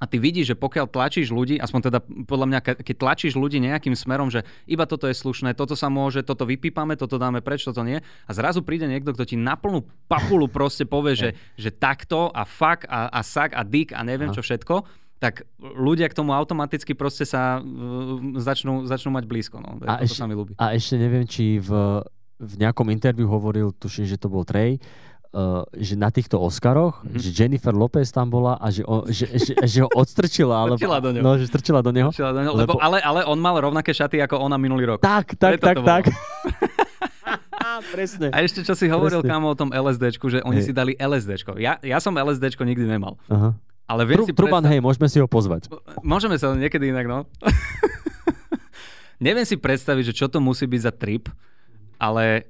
A ty vidíš, že pokiaľ tlačíš ľudí, aspoň teda podľa mňa, ke- keď tlačíš ľudí nejakým smerom, že iba toto je slušné, toto sa môže, toto vypípame, toto dáme preč, toto nie. A zrazu príde niekto, kto ti na plnú papulu proste povie, že, že takto a fuck a, a sak a dick a neviem Aha. čo všetko, tak ľudia k tomu automaticky proste sa uh, začnú, začnú mať blízko. No. A ešte- sa mi ľúbi. A ešte neviem, či v, v nejakom interviu hovoril, tuším, že to bol Trey, uh, že na týchto Oscaroch, Mhm. mm-hmm. že Jennifer Lopez tam bola a že, on, že, že, že ho odstrčila. [laughs] alebo, do neho. No, že strčila do neho. Lebo, lebo- lebo, ale, ale on mal rovnaké šaty ako ona minulý rok. Tak, tak, Preto tak, tak. [laughs] Presne. A ešte čo si hovoril, Presne. kámo, o tom LSDčku, že oni Hej. si dali LSDčko. Ja, ja som LSDčko nikdy nemal. Aha. Ale viem Tru, si Truban, predstav- hej, môžeme si ho pozvať. Môžeme sa niekedy inak, no. [laughs] Neviem si predstaviť, že čo to musí byť za trip, ale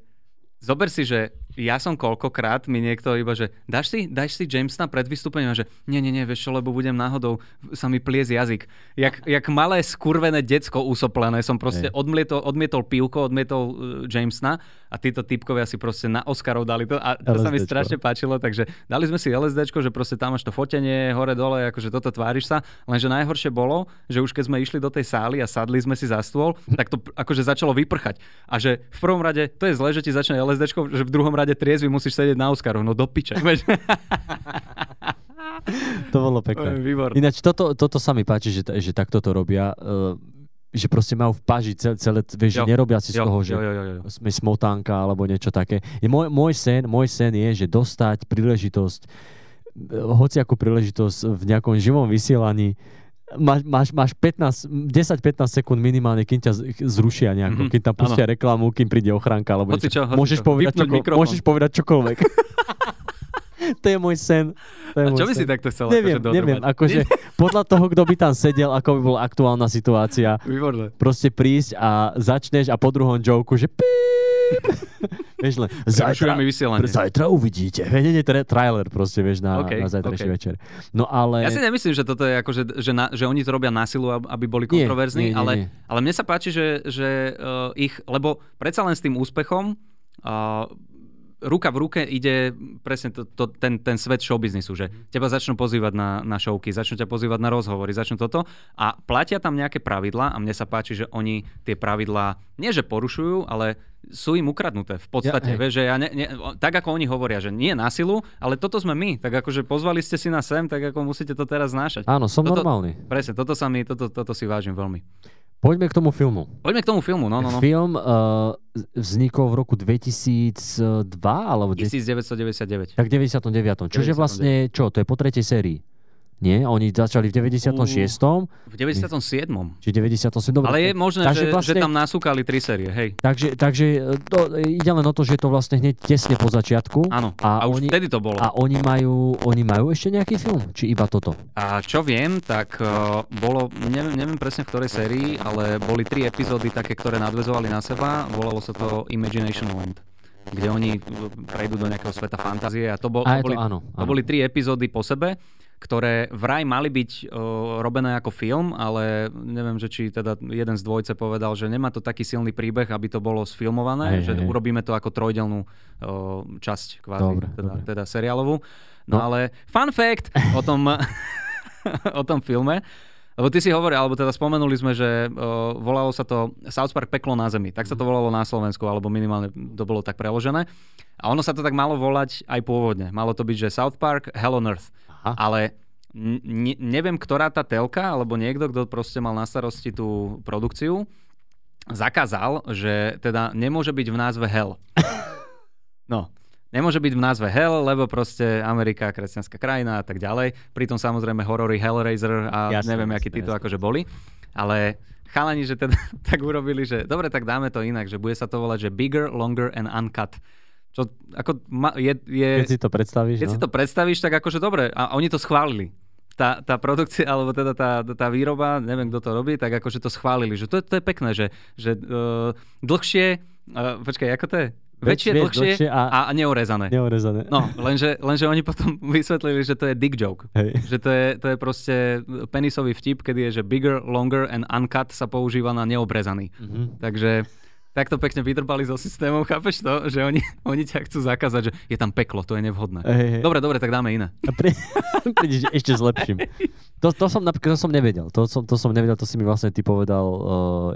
zober si, že ja som koľkokrát mi niekto iba, že dáš si, dáš si Jamesona pred vystúpením že nie, nie, nie, vieš čo, lebo budem náhodou sa mi plies jazyk. Jak, jak malé skurvené decko usoplené som proste odmietol, odmietol pivko, odmietol uh, Jamesona a títo typkovia si proste na Oscarov dali to a to sa mi LSDčko. strašne páčilo, takže dali sme si LSDčko, že proste tam máš to fotenie hore dole, akože toto tváriš sa, lenže najhoršie bolo, že už keď sme išli do tej sály a sadli sme si za stôl, tak to akože začalo vyprchať. A že v prvom rade, to je zle, že ti začne LSDčko, že v druhom rade triezvy musíš sedieť na Oscaroch, no do piče. [laughs] To bolo pekné. Výborné. Ináč toto, toto sa mi páči, že, že takto to robia. Uh, že proste majú v paži celé, celé vieš, Jo, nerobia si z Jo, toho, jo, že jo, jo, jo. sme smotánka alebo niečo také. Je môj, môj, sen, môj sen je, že dostať príležitosť, eh, hociakú príležitosť v nejakom živom vysielaní, máš, máš, máš 15, 10-15 sekúnd minimálne, kým ťa zrušia nejako, Mhm, kým tam pustia reklamu, kým príde ochránka alebo Hoci čo, hoci môžeš, čo. povedať čoko, mikrofón. môžeš povedať čokoľvek. [laughs] to je môj sen. To je A čo by sen. si takto chcel Neviem, akože neviem, akože [laughs] podľa toho, kto by tam sedel, ako by bola aktuálna situácia, Výborné. proste prísť a začneš a po druhom joku, že píp. [laughs] vieš len, zajtra, vysielanie. zajtra uvidíte. Nie, nie, tra- trailer proste, vieš, na, OK, na zajtrajší OK. večer. No ale... Ja si nemyslím, že toto je ako, že, že, na, že oni to robia na silu, ab- aby boli Nie, kontroverzní, nie, nie, ale, nie. ale mne sa páči, že, že uh, ich, lebo predsa len s tým úspechom uh, ruka v ruke ide presne to, to, ten, ten svet showbiznisu, že teba začnú pozývať na, na showky, začnú ťa pozývať na rozhovory, začnú toto a platia tam nejaké pravidlá a mne sa páči, že oni tie pravidlá nie že porušujú, ale sú im ukradnuté v Ja, podstate. hej. vieš, že ja ne, ne, tak ako oni hovoria, že nie na silu, ale toto sme my. Tak akože pozvali ste si na sem, tak ako musíte to teraz znášať. Áno, som Toto- normálny. Presne, toto sa mi, toto, toto si vážim veľmi. Poďme k tomu filmu. Poďme k tomu filmu, no, no, no. Film uh, vznikol v roku 2002, alebo... de- 1999. Tak 99. Čože 99. vlastne, čo, to je po tretej sérii. Nie? Oni začali v 96. V 97. či 98. Dobre, Ale je možné, takže že, vlastne- že tam nasúkali tri série, hej. Takže, takže e, to, ide len o to, že je to vlastne hneď tesne po začiatku. Áno, A a, už oni- vtedy to bolo. A oni majú, oni majú ešte nejaký film? Či iba toto? A čo viem, tak uh, bolo, neviem, neviem presne v ktorej sérii, ale boli tri epizódy také, ktoré nadvezovali na seba. Volalo sa to Imagination Land kde oni prejdú do nejakého sveta fantázie a to, bol, A to, to, boli, áno. to áno. boli tri epizódy po sebe, ktoré vraj mali byť uh, robené ako film, ale neviem, že či teda jeden z dvojce povedal, že nemá to taký silný príbeh, aby to bolo sfilmované, Hej, že hej. urobíme to ako trojdelnú uh, časť kvázi, Dobre, teda, dobre. teda seriálovú. No. No, ale fun fact o tom, [laughs] o tom filme, lebo ty si hovoril, alebo teda spomenuli sme, že uh, volalo sa to South Park Peklo na zemi. Tak sa Mhm. to volalo na Slovensku, alebo minimálne to bolo tak preložené. A ono sa to tak malo volať aj pôvodne. Malo to byť, že South Park Hell on Earth. Aha. Ale ne- neviem, ktorá tá telka, alebo niekto, kto proste mal na starosti tú produkciu, zakázal, že teda nemôže byť v názve Hell. [laughs] No, nemôže byť v názve Hell, lebo proste Amerika, kresťanská krajina a tak ďalej. Pritom samozrejme horory Hellraiser a Jasné, neviem, jasné, títo akože boli. Ale chalani, že teda [laughs] tak urobili, že dobre, tak dáme to inak, že bude sa to volať, že Bigger, Longer and Uncut. Čo ako ma, je, je, Keď si to predstavíš, keď no? si to predstavíš, tak akože dobre. A oni to schválili. Tá, tá produkcia, alebo teda tá, tá výroba, neviem, kto to robí, tak akože to schválili. Že to, je- to je pekné, že, že uh, dlhšie, uh, počkaj, ako to je? Väčšie, dlhšie, dlhšie a- a, neurezané. Neurezané. No, lenže, lenže oni potom [laughs] vysvetlili, že to je dick joke. Hej. Že to je, to je proste penisový vtip, kedy je, že bigger, longer and uncut sa používa na neobrezaný. Mhm. Takže takto pekne vydrbali zo systémov, chápeš to? Že oni, [laughs] oni ťa chcú zakázať, že je tam peklo, to je nevhodné. Hej, hej. Dobre, dobre, tak dáme iné. A pri... [laughs] prídeš ešte zlepším. To, to som napríklad to som nevedel. To som, to som nevedel, to si mi vlastne ty povedal uh,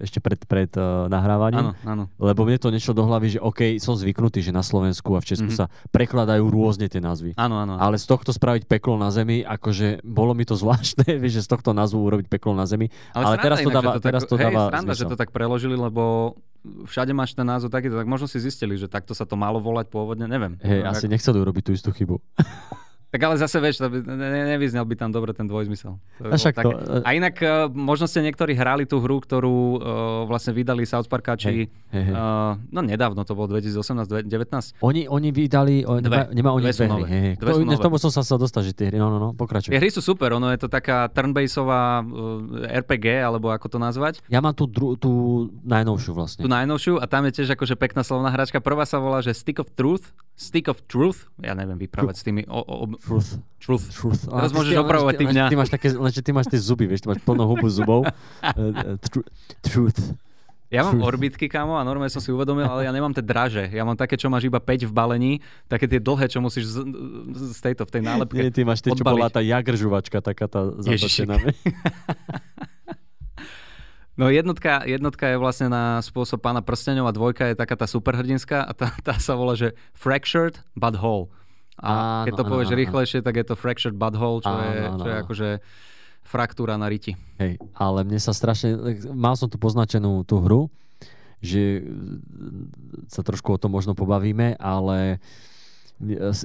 ešte pred, pred uh, nahrávaním. Áno, áno. Lebo mne to nešlo do hlavy, že OK, som zvyknutý, že na Slovensku a v Česku Mhm. sa prekladajú rôzne tie názvy. Áno, áno. Ale z tohto spraviť peklo na zemi, akože bolo mi to [laughs] zvláštne, vieš, že z tohto názvu urobiť peklo na zemi. Ale, sranda teraz to dáva, teraz tak, to hej, dáva sranda, že to tak preložili, lebo všade máš ten názov takýto, tak možno si zistili, že takto sa to malo volať pôvodne, neviem. Hej, Neviem, asi ako- nechceli urobiť tú istú chybu. Tak ale zase vieš, ne, ne- nevyznel by tam dobre ten dvojzmysel. A však to- A inak uh, možno ste niektorí hrali tú hru, ktorú uh, vlastne vydali South Parkáči. Hej, hej, hej. Uh, no nedávno, to bolo 2018-2019. Oni, oni vydali, o, Dve. nemá, nemá oni Dve dve hry. Hej, hej. Dve To, nové. tomu som sa chcel dostať, že tie hry, no, no, no, pokračuj. Tie hry sú super, ono je to taká turnbaseová uh, RPG, alebo ako to nazvať. Ja mám tú, dru, tú najnovšiu vlastne. Tú najnovšiu a tam je tiež akože pekná slovná hračka. Prvá sa volá, že Stick of Truth. Stick of Truth. Ja neviem vyprávať s tými... O, o, Truth. truth. Truth. Teraz ty- môžeš opravovať ty mňa. Ty máš také, lenže ty máš tie zuby, vieš, ty máš plnú hubu zubov. [laughs] Eh, eh, tru- Truth. Ja mám Truth. orbitky, kámo, a normálne som si uvedomil, ale ja nemám tie draže. Ja mám také, čo máš iba 5 v balení, také tie dlhé, čo musíš z, z tejto, v tej nálepke. Nie, ty máš tie, čo odbaliť. bola tá jagržuvačka, taká tá zatočená. [laughs] No jednotka, jednotka je vlastne na spôsob pána prstenov a dvojka je taká tá superhrdinská a tá, tá sa volá, že Fractured but Whole. A Áno, keď to povieš áno. rýchlejšie, tak je to Fractured but Whole, čo, Áno, je, čo je akože fraktúra na riti. Hej, ale mne sa strašne, mal som tu poznačenú tú hru, že sa trošku o tom možno pobavíme, ale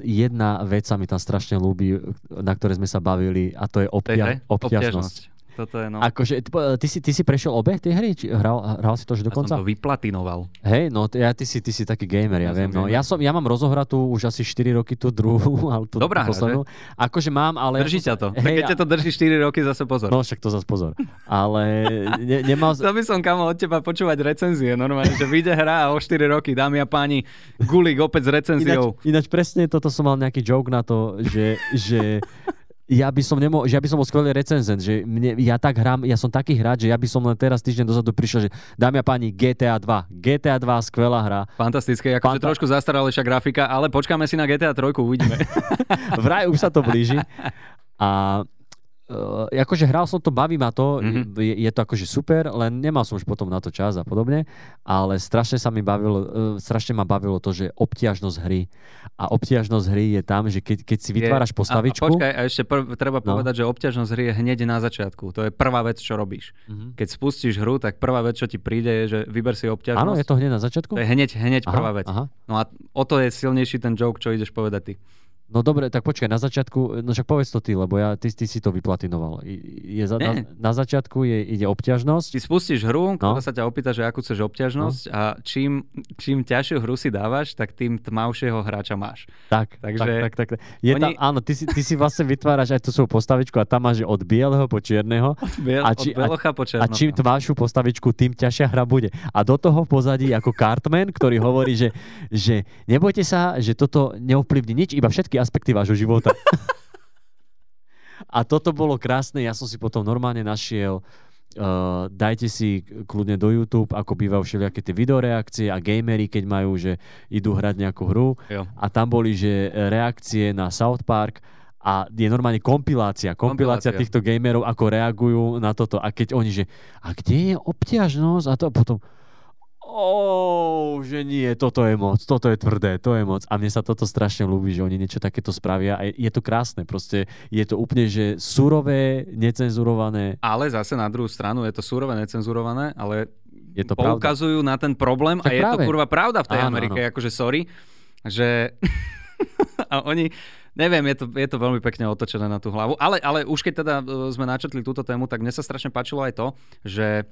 jedna vec sa mi tam strašne ľúbi, na ktorej sme sa bavili a to je obtia- obťažnosť. Toto je no. Akože, ty, ty, si, ty si prešiel obe tie hry? Či hral, hral si to už ja som to vyplatinoval. Hej, no t- ja, ty, si, ty si taký gamer, ja, Ja viem. No, gamer. ja, som, ja mám rozohratú už asi 4 roky tú druhú, [laughs] ale tú, Dobrá tú hra, poslednú. Akože mám, ale... Drží ťa to. Hej, tak keď ťa to drží 4 roky, zase pozor. No však to zase pozor. Ale ne, nemal... [laughs] To by som kamo od teba počúvať recenzie, normálne, že vyjde hra a o 4 roky, dámy a páni, Gulik opäť s recenziou. Ináč, ináč presne toto som mal nejaký joke na to, že, že ja by som nemohol, že ja by som bol skvelý recenzent, že mne, ja tak hrám, ja som taký hráč, že ja by som len teraz týždeň dozadu prišiel, že dámy a páni, GTA 2. GTA 2, skvelá hra. Fantastické, akože Fanta- trošku zastaralejšia grafika, ale počkáme si na GTA 3, uvidíme. [laughs] Vraj už sa to blíži. A uh, akože hral som to, baví ma to, Mhm. mm-hmm. je, je to akože super, len nemal som už potom na to čas a podobne, ale strašne sa mi bavilo, uh, strašne ma bavilo to, že obtiažnosť hry a obtiažnosť hry je tam, že keď, keď si vytváraš Je- postavičku, A, a počkaj, a ešte prv, treba No. povedať, že obťažnosť hry je hneď na začiatku. To je prvá vec, čo robíš. Mhm. Keď spustíš hru, tak prvá vec, čo ti príde, je, že vyber si obťažnosť. áno, je to hneď na začiatku? to je hneď, hneď Aha, prvá vec. aha. No a o to je silnejší ten joke, čo ideš povedať ty. No dobre, tak počkaj, na začiatku, no však povedz to ty, lebo ja, ty, ty si to vyplatinoval. Je za, na, na začiatku je, ide obťažnosť, Ty spustíš hru, ktorá No. sa ťa opýta, že akú chceš obťažnosť a čím, čím ťažšiu hru si dávaš, tak tým tmavšieho hráča máš. Tak, Takže tak, tak, tak. Je oni- tam, áno, ty si, ty si vlastne vytváraš aj tú svoju postavičku a tam máš od bieleho po čierneho Biel, A a či- od po a černocha. čím tmavšiu postavičku, tým ťažšia hra bude. A do toho v pozadí ako Cartman, ktorý hovorí, že, že nebojte sa, že toto neovplyvní nič, iba všetky aspekty vášho života. A toto bolo krásne, ja som si potom normálne našiel Uh, dajte si kľudne do YouTube, ako bývajú všelijaké tie videoreakcie a gamery, keď majú, že idú hrať nejakú hru Jo. a tam boli, že reakcie na South Park a je normálne kompilácia, kompilácia, Kompilácia. týchto gamerov, ako reagujú na toto. A keď oni, že a kde je obťažnosť? A to potom, oh, že nie, toto je moc, toto je tvrdé, to je moc. A mne sa toto strašne ľúbi, že oni niečo takéto spravia a je, je to krásne, proste je to úplne, že surové, necenzurované, Ale zase na druhú stranu je to súrové, necenzurované, ale je to pravda. poukazujú na ten problém Však a je práve. to kurva pravda v tej Áno, Amerike, áno. akože sorry, že [laughs] a oni, neviem, je to, je to veľmi pekne otočené na tú hlavu, ale, ale už keď teda e, sme načetli túto tému, tak mne sa strašne páčilo aj to, že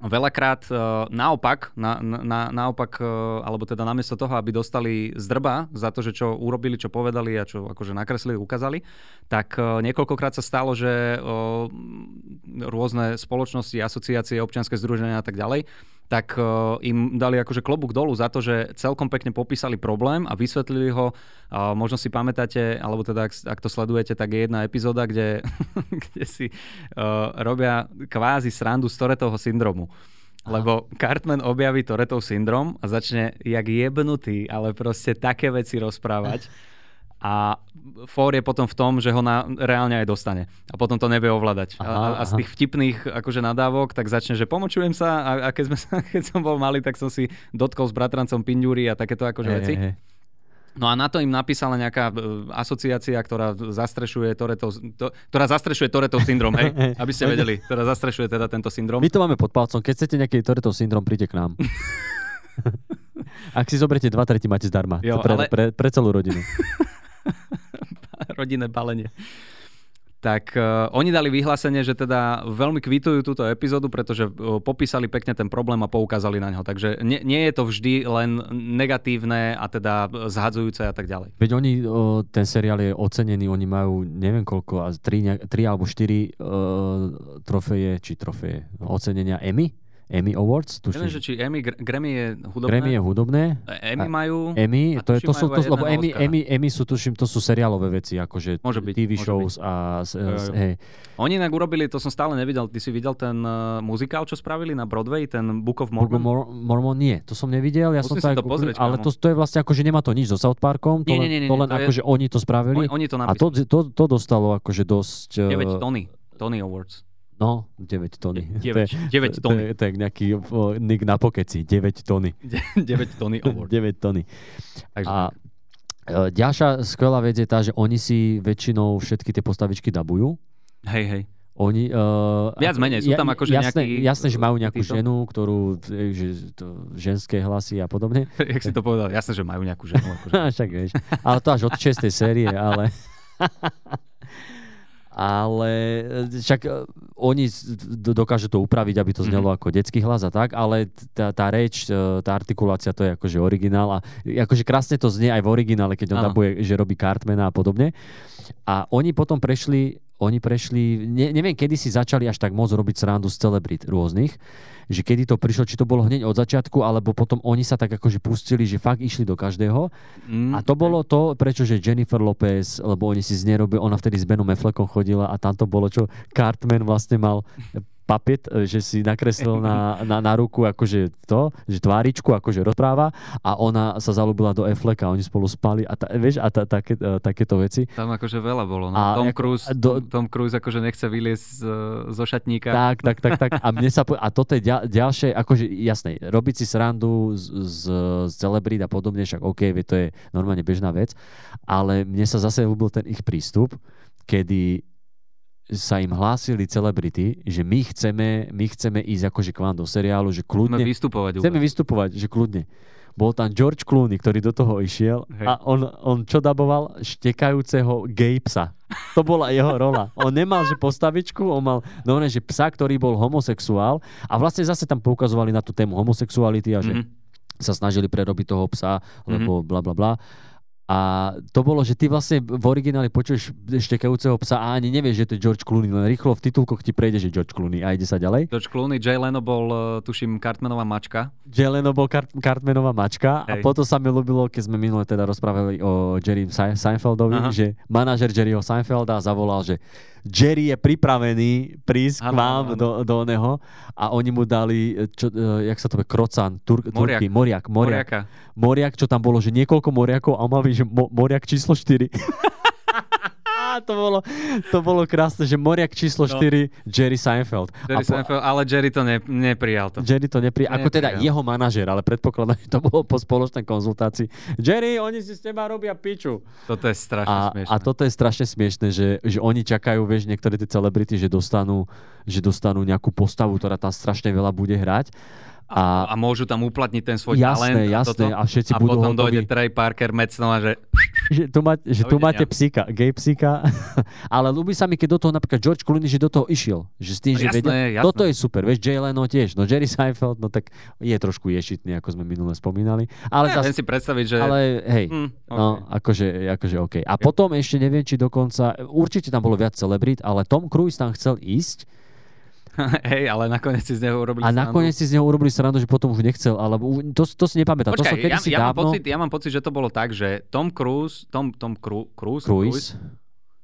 veľakrát e, naopak, na, na, naopak, e, alebo teda namiesto toho, aby dostali zdrba za to, že čo urobili, čo povedali a čo akože nakreslili, ukázali, tak e, niekoľkokrát sa stalo, že rôzne spoločnosti, asociácie, občianske združenia a tak ďalej, tak e, im dali akože klobúk dolu za to, že celkom pekne popísali problém a vysvetlili ho. A možno si pamätáte, alebo teda ak, ak to sledujete, tak je jedna epizóda, kde, [laughs] kde si uh, robia kvázi srandu z Toretovho syndromu. Lebo Cartman objaví Toretov syndrom a začne jak jebnutý, ale proste také veci rozprávať. [laughs] A fór je potom v tom, že ho na, reálne aj dostane. A potom to nevie ovládať. Aha, a, a z tých vtipných akože nadávok, tak začne, že pomočujem sa a, a keď, sme sa, [laughs] keď som bol malý, tak som si dotkol s bratrancom Pinďúry a takéto akože veci. Hej, hej. No a na to im napísala nejaká e, asociácia, ktorá zastrešuje Toretov, to, ktorá zastrešuje Toretov syndrom, hej? [laughs] Aby ste vedeli, ktorá zastrešuje teda tento syndrom. My to máme pod palcom. Keď chcete nejaký Toretov syndrom, príďte k nám. [laughs] Ak si zoberiete dva treti, máte zdarma. Jo, pre, ale- pre, pre celú rodinu. [laughs] rodinné balenie. Tak uh, oni dali vyhlásenie, že teda veľmi kvitujú túto epizódu, pretože uh, popísali pekne ten problém a poukázali na ňo. Takže nie, nie je to vždy len negatívne a teda zhadzujúce a tak ďalej. Veď oni, o, ten seriál je ocenený, oni majú neviem koľko, a tri, ne- tri alebo štyri uh, trofeje, či trofeje, ocenenia Emmy? Emmy Awards? Neviem, že Tuším. či Emmy, Gr- Grammy je hudobné. Grammy je hudobné. E- Emmy majú... Emmy, to, je, tuším, to sú, to, lebo Emmy. Emmy, Emmy sú, tuším, to sú seriálové veci, akože Môže byť, TV môže shows a... s- s- hej. Oni inak urobili, to som stále nevidel, ty si videl ten uh, muzikál, čo spravili na Broadway, ten Book of Book of Mormon? Mor- Mormon nie, to som nevidel, ja som Musím to si aj to pozrieť, ale kámo. to, to je vlastne ako, že nemá to nič so South Parkom, to, Nie, len, nie, nie, to len to je- ako, že oni to spravili. Oni, oni to A to, napísali. to, to dostalo akože dosť... 9 eh, Tony. Tony Awards. No, 9 tony. De- 9 To je- tony. To je, to je nejaký o, nick na pokeci, 9 tony. 9 Tony Awards. [laughs] 9 tony. Takže A e, ďalšia skvelá vec je tá, že oni si väčšinou všetky tie postavičky dabujú. hej, hej. Oni, uh, Viac menej, sú tam akože jasné, nejakí, jasné, že majú nejakú títo? ženu, ktorú, e, že to, ženské hlasy a podobne. [laughs] Jak si to povedal? Jasné, že majú nejakú ženu. Akože. [laughs] Však vieš. Ale to až od 6. série, ale... ale e, však e, oni dokážu to upraviť, aby to znelo ako detský hlas a tak, ale tá, tá reč, e, tá artikulácia, to je akože originál a akože krásne to znie aj v originále, keď on Áno. dabuje, že robí Cartmana a podobne. A oni potom prešli, oni prešli, ne, neviem, kedy si začali až tak moc robiť srandu z celebrit rôznych, že kedy to prišlo, či to bolo hneď od začiatku, alebo potom oni sa tak akože pustili, že fakt išli do každého. Mm, A to bolo to, prečo že Jennifer Lopez, lebo oni si z nej robili, ona vtedy s Benom Affleckom chodila a tam to bolo, čo Cartman vlastne mal papiet, e, že si nakreslil na, na, na ruku akože to, že tváričku akože rozpráva a ona sa zalúbila do Afflecka, oni spolu spali a, ta, vieš, a ta, také, e, takéto veci. Tam akože veľa bolo. No. A Tom, ako- Cruise, do- Tom Cruise akože nechce vyliesť z, zo šatníka. Tak, tak, tak, tak. A mne sa. A toto je ďal, ďalšie, akože jasné, robiť si srandu z, z, z celebrít a podobne, však OK, vie, to je normálne bežná vec, ale mne sa zase ľúbil ten ich prístup, kedy sa im hlásili celebrity, že my chceme, my chceme ísť akože k vám do seriálu, že Chceme kľudne, vystupovať. chceme vôbec. vystupovať, že kľudne. Bol tam George Clooney, ktorý do toho išiel Hej. a on, on čo daboval? Štekajúceho gay psa. To bola jeho rola. On nemal, že postavičku, on mal no, že psa, ktorý bol homosexuál a vlastne zase tam poukazovali na tú tému homosexuality a že Mhm. sa snažili prerobiť toho psa, lebo bla bla bla. A to bolo, že ty vlastne v origináli počuješ štekajúceho psa a ani nevieš, že to je George Clooney, len rýchlo v titulkoch ti prejde, že George Clooney a ide sa ďalej. George Clooney, Jay Leno bol, uh, tuším, Cartmanová mačka. Jay Leno bol Cart- Cartmanová mačka a Hej. potom sa mi ľúbilo, keď sme minule teda rozprávali o Jerry Se- Seinfeldovi, Aha. že manažer Jerryho Seinfelda zavolal, že Jerry je pripravený prísť k Áno, vám áno. do, do oného a oni mu dali, čo, e, jak sa to povie, krocan, tur, Moriak. turky, moriak, moriak, Moriaka. moriak, čo tam bolo, že niekoľko moriakov a on mal že mo, moriak číslo 4. [laughs] to, bolo, to bolo krásne, že moriak číslo No. 4, Jerry Seinfeld. Jerry a po, Seinfeld, ale Jerry to ne, neprijal. To. Jerry to nepri... To Ako teda neprijal. jeho manažer, ale predpokladám, že to bolo po spoločnej konzultácii. Jerry, oni si s teba robia piču. Toto je strašne A, smiešné. a toto je strašne smiešne, že, že oni čakajú, vieš, niektoré tie celebrity, že dostanú, že dostanú nejakú postavu, ktorá tam strašne veľa bude hrať. a, a môžu tam uplatniť ten svoj Jasné, talent. jasné, a, toto, a všetci a budú potom hotoví. dojde Trey Parker Mecno a že že tu, má, že tu máte psíka, gay psíka. [laughs] ale ľúbi sa mi, keď do toho napríklad George Clooney, že do toho išiel. Že s tým, že Jasné, vedel, jasné. toto je super, vieš, Jay Leno tiež. No Jerry Seinfeld, no tak je trošku ješitný, ako sme minule spomínali. Ale ja, zase, si predstaviť, že... ale hej, No, okay. akože, akože OK. A potom ešte neviem, či dokonca, určite tam bolo viac celebrit, ale Tom Cruise tam chcel ísť [laughs] Hej, ale nakoniec si z neho urobili a nakoniec si z neho urobili srandu, že potom už nechcel, alebo to, to si nepamätám. to som Počkaj, ja, ja, mám dávno... pocit, ja mám pocit, že to bolo tak, že Tom Cruise, Tom, Tom Cru, Cruise, Cruise.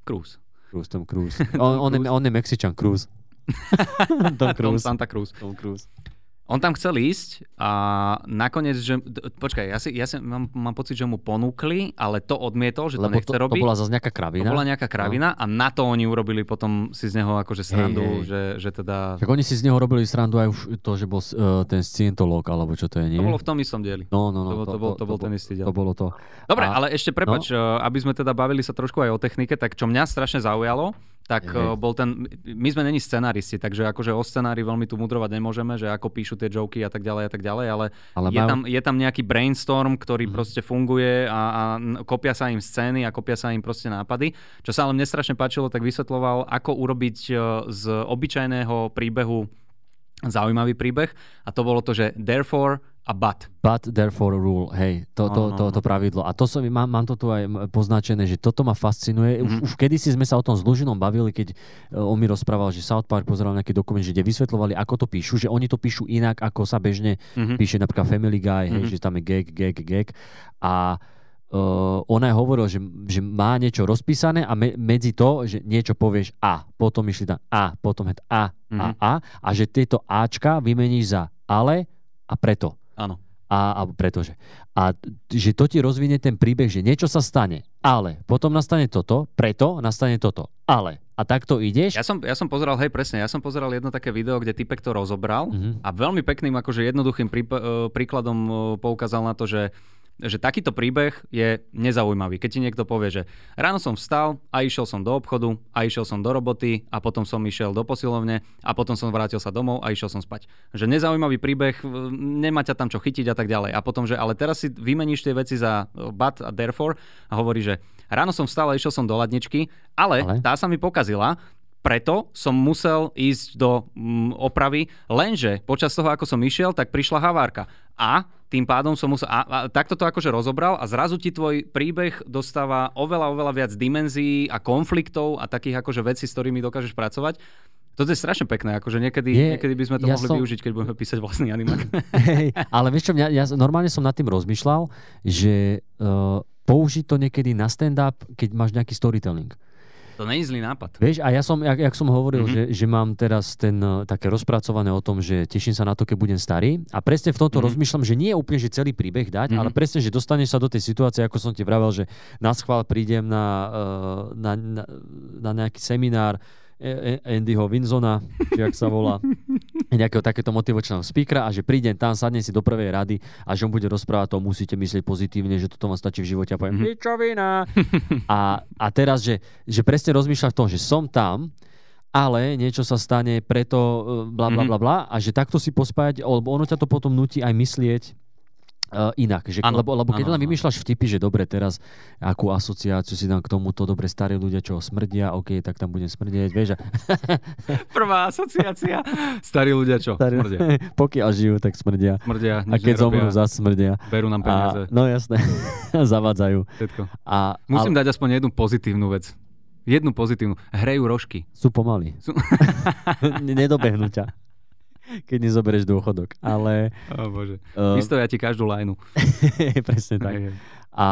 Cruise, Cruise, Tom [laughs] Cruise. On, on, je, on je Mexičan, Cruise. [laughs] Tom Tom Cruise. Santa Cruz. Tom Cruise. On tam chcel ísť a nakoniec, že... Počkaj, ja, si, ja si mám, mám pocit, že mu ponúkli, ale to odmietol, že to Lebo nechce to, to robiť. bola zase nejaká To kravina. bola nejaká kravina a na to oni urobili potom si z neho akože srandu, hej. Že, že teda... Tak oni si z neho robili srandu aj už to, že bol uh, ten scientolog, alebo čo to je, nie? To bolo v tom istom dieli. No, no, no. To bol- to bol- to bol ten istý diel. To bolo to. Dobre, A- ale ešte prepač, no? aby sme teda bavili sa trošku aj o technike, tak čo mňa strašne zaujalo, tak uh, bol ten, my sme není scenáristi, takže akože o scenári veľmi tu mudrovať nemôžeme, že ako píšu tie joky a tak ďalej a tak ďalej, ale, Ale je, majú- tam, je tam nejaký brainstorm, ktorý Mhm. proste funguje a, a kopia sa im scény a kopia sa im proste nápady. Čo sa ale mne strašne páčilo, tak vysvetloval, ako urobiť uh, z obyčajného príbehu zaujímavý príbeh a to bolo to, že therefore a but. But therefore rule, hej, to, to, to, to pravidlo. A to som, mám, mám to tu aj poznačené, že toto ma fascinuje. Už, Mhm. už kedysi sme sa o tom s Lužinom bavili, keď e, on mi rozprával, že South Park pozeral nejaký dokument, že kde vysvetľovali, ako to píšu, že oni to píšu inak, ako sa bežne Mhm. píše napríklad Family Guy, hej, Mhm. že tam je gag, gag, gag. A uh, ona aj hovorila, že, že má niečo rozpísané a me, medzi to, že niečo povieš A, potom išli tam A, potom je A, A, Mhm. A a že tieto Ačka vymeníš za ale a preto Áno. a, alebo pretože. A že to ti rozvinie ten príbeh, že niečo sa stane, ale potom nastane toto, preto nastane toto, ale. A takto ideš. Ja som, ja som pozeral, hej presne, ja som pozeral jedno také video, kde typek to rozobral Mhm. a veľmi pekným, akože jednoduchým príp- e, príkladom e, poukázal na to, že že takýto príbeh je nezaujímavý. Keď ti niekto povie, že ráno som vstal a išiel som do obchodu a išiel som do roboty a potom som išiel do posilovne a potom som vrátil sa domov a išiel som spať. Že nezaujímavý príbeh, nemá ťa tam čo chytiť a tak ďalej. A potom, že ale teraz si vymeníš tie veci za but a therefore a hovorí, že ráno som vstal a išiel som do ladničky, ale, Ale? ale? tá sa mi pokazila, preto som musel ísť do mm, opravy, lenže počas toho, ako som išiel, tak prišla havárka. A tým pádom som musel... A, a takto to akože rozobral a zrazu ti tvoj príbeh dostáva oveľa, oveľa viac dimenzií a konfliktov a takých akože vecí, s ktorými dokážeš pracovať. Toto je strašne pekné, akože niekedy, Je- niekedy by sme to ja mohli som- využiť, keď budeme písať vlastný animák. [laughs] Hej, ale vieš čo, mňa, ja normálne som nad tým rozmýšľal, že uh, použiť to niekedy na stand-up, keď máš nejaký storytelling. To je zlý nápad. Vieš, a ja som, jak, jak som hovoril, Mhm. mm-hmm. že, že mám teraz ten uh, také rozpracované o tom, že teším sa na to, keď budem starý. A presne v tomto Mhm. mm-hmm. rozmýšľam, že nie je úplne, že celý príbeh dať, Mhm. mm-hmm. ale presne, že dostaneš sa do tej situácie, ako som ti vravel, že na schvál prídem na, uh, na, na, na nejaký seminár E- E- Andyho Winzona, či jak sa volá, [laughs] nejakého takéto motivačného speakera a že prídem tam, sadnem si do prvej rady a že on bude rozprávať to, musíte myslieť pozitívne, že toto vám stačí v živote a poviem, Mhm. pičovina. [laughs] A, a teraz, že, že presne rozmýšľam v tom, že som tam, ale niečo sa stane, preto e, bla bla Mhm. bla bla a že takto si pospájať, lebo ono ťa to potom nutí aj myslieť uh, inak. Že, Áno, lebo, lebo keď áno, len vymýšľaš vtipy, že dobre, teraz akú asociáciu si dám k tomuto, dobre, starí ľudia, čo smrdia, OK, tak tam budem smrdieť, vieš. A, [laughs] Prvá asociácia. Starí ľudia čo? starí, Smrdia. [laughs] pokiaľ žijú, tak smrdia. Smrdia, A keď nerobia, zomrú, zase smrdia. berú nám A, peniaze. no jasné, [laughs] zavadzajú. Všetko. A, Musím ale dať aspoň jednu pozitívnu vec. Jednu pozitívnu. Hrejú rožky. sú pomaly. Sú- Nedobehnú ťa, keď nezoberieš dôchodok. Ale Oh, bože. uh, ti každú lajnu. [laughs] presne tak. A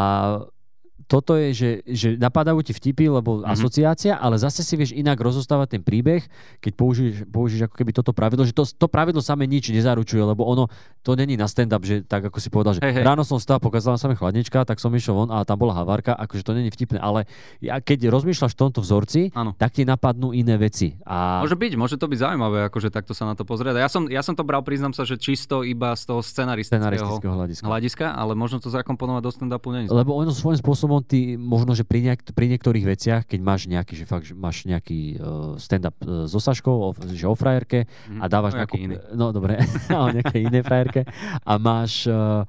toto je, že, že napadajú ti vtipy, lebo Mhm. asociácia, ale zase si vieš inak rozostávať ten príbeh, keď použiješ, použiješ ako keby toto pravidlo, že to, to pravidlo samé nič nezaručuje, lebo ono, to není na stand-up, že tak ako si povedal, že Hej, hej. ráno som stal, pokazala sa mi chladnička, tak som išiel von a tam bola havárka, akože to není vtipné, ale ja, keď rozmýšľaš v tomto vzorci, Áno. tak ti napadnú iné veci. A... Môže byť, môže to byť zaujímavé, akože takto sa na to pozrieť. Ja som, ja som to bral, priznám sa, že čisto iba z toho scenaristického scenaristického hľadiska. hľadiska, ale možno to zakomponovať do stand-upu je. Lebo ono svojím spôsobom ty možno, že pri, nejak, pri niektorých veciach, keď máš nejaký, že fakt, že máš nejaký uh, stand-up uh, so Saškou, o, že o frajerke Mhm. a dávaš No, nejakú... iný. No dobre, o nejakej inej frajerke a máš... Uh,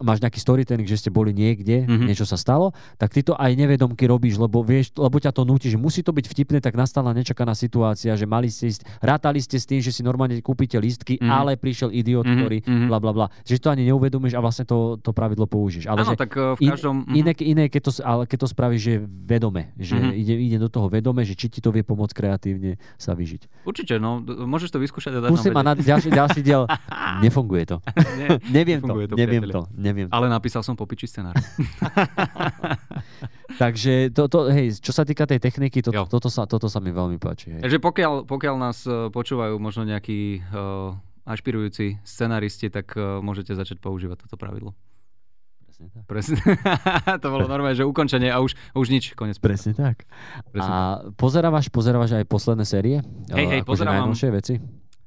máš nejaký storytelling, že ste boli niekde, Mhm. mm-hmm. niečo sa stalo, tak ty to aj nevedomky robíš, lebo vieš, lebo ťa to nutí, že musí to byť vtipné, tak nastala nečakaná situácia, že mali ste ísť, rátali ste s tým, že si normálne kúpite lístky, Mhm. ale prišiel idiot, Mhm, ktorý mhm. bla bla bla. Že to ani neuvedomíš a vlastne to, to pravidlo použiješ. Ale Áno, že tak uh, v každom... mhm. iné, iné keď, to, ale keď to spravíš, že vedome, že Mhm. mm-hmm. ide, ide do toho vedome, že či ti to vie pomôcť kreatívne sa vyžiť. Určite, no, môžeš to vyskúšať a dať Musím na ďalší, ďalší diel. [laughs] Nefunguje to. Nie, neviem to, to, neviem to, neviem. Ale napísal som popiči scenár. [laughs] Takže to, to, hej, čo sa týka tej techniky, to, Jo. toto, sa, toto sa mi veľmi páči. Hej. Takže pokiaľ, pokiaľ nás uh, počúvajú možno nejakí uh, ašpirujúci scenaristi, tak uh, môžete začať používať toto pravidlo. Presne tak. Presne. [laughs] to bolo normálne, že ukončenie a už, už nič, konec. Presne tak. Presne A pozerávaš, pozerávaš aj posledné série? Hej, hej, akože pozerávam. najnovšie veci?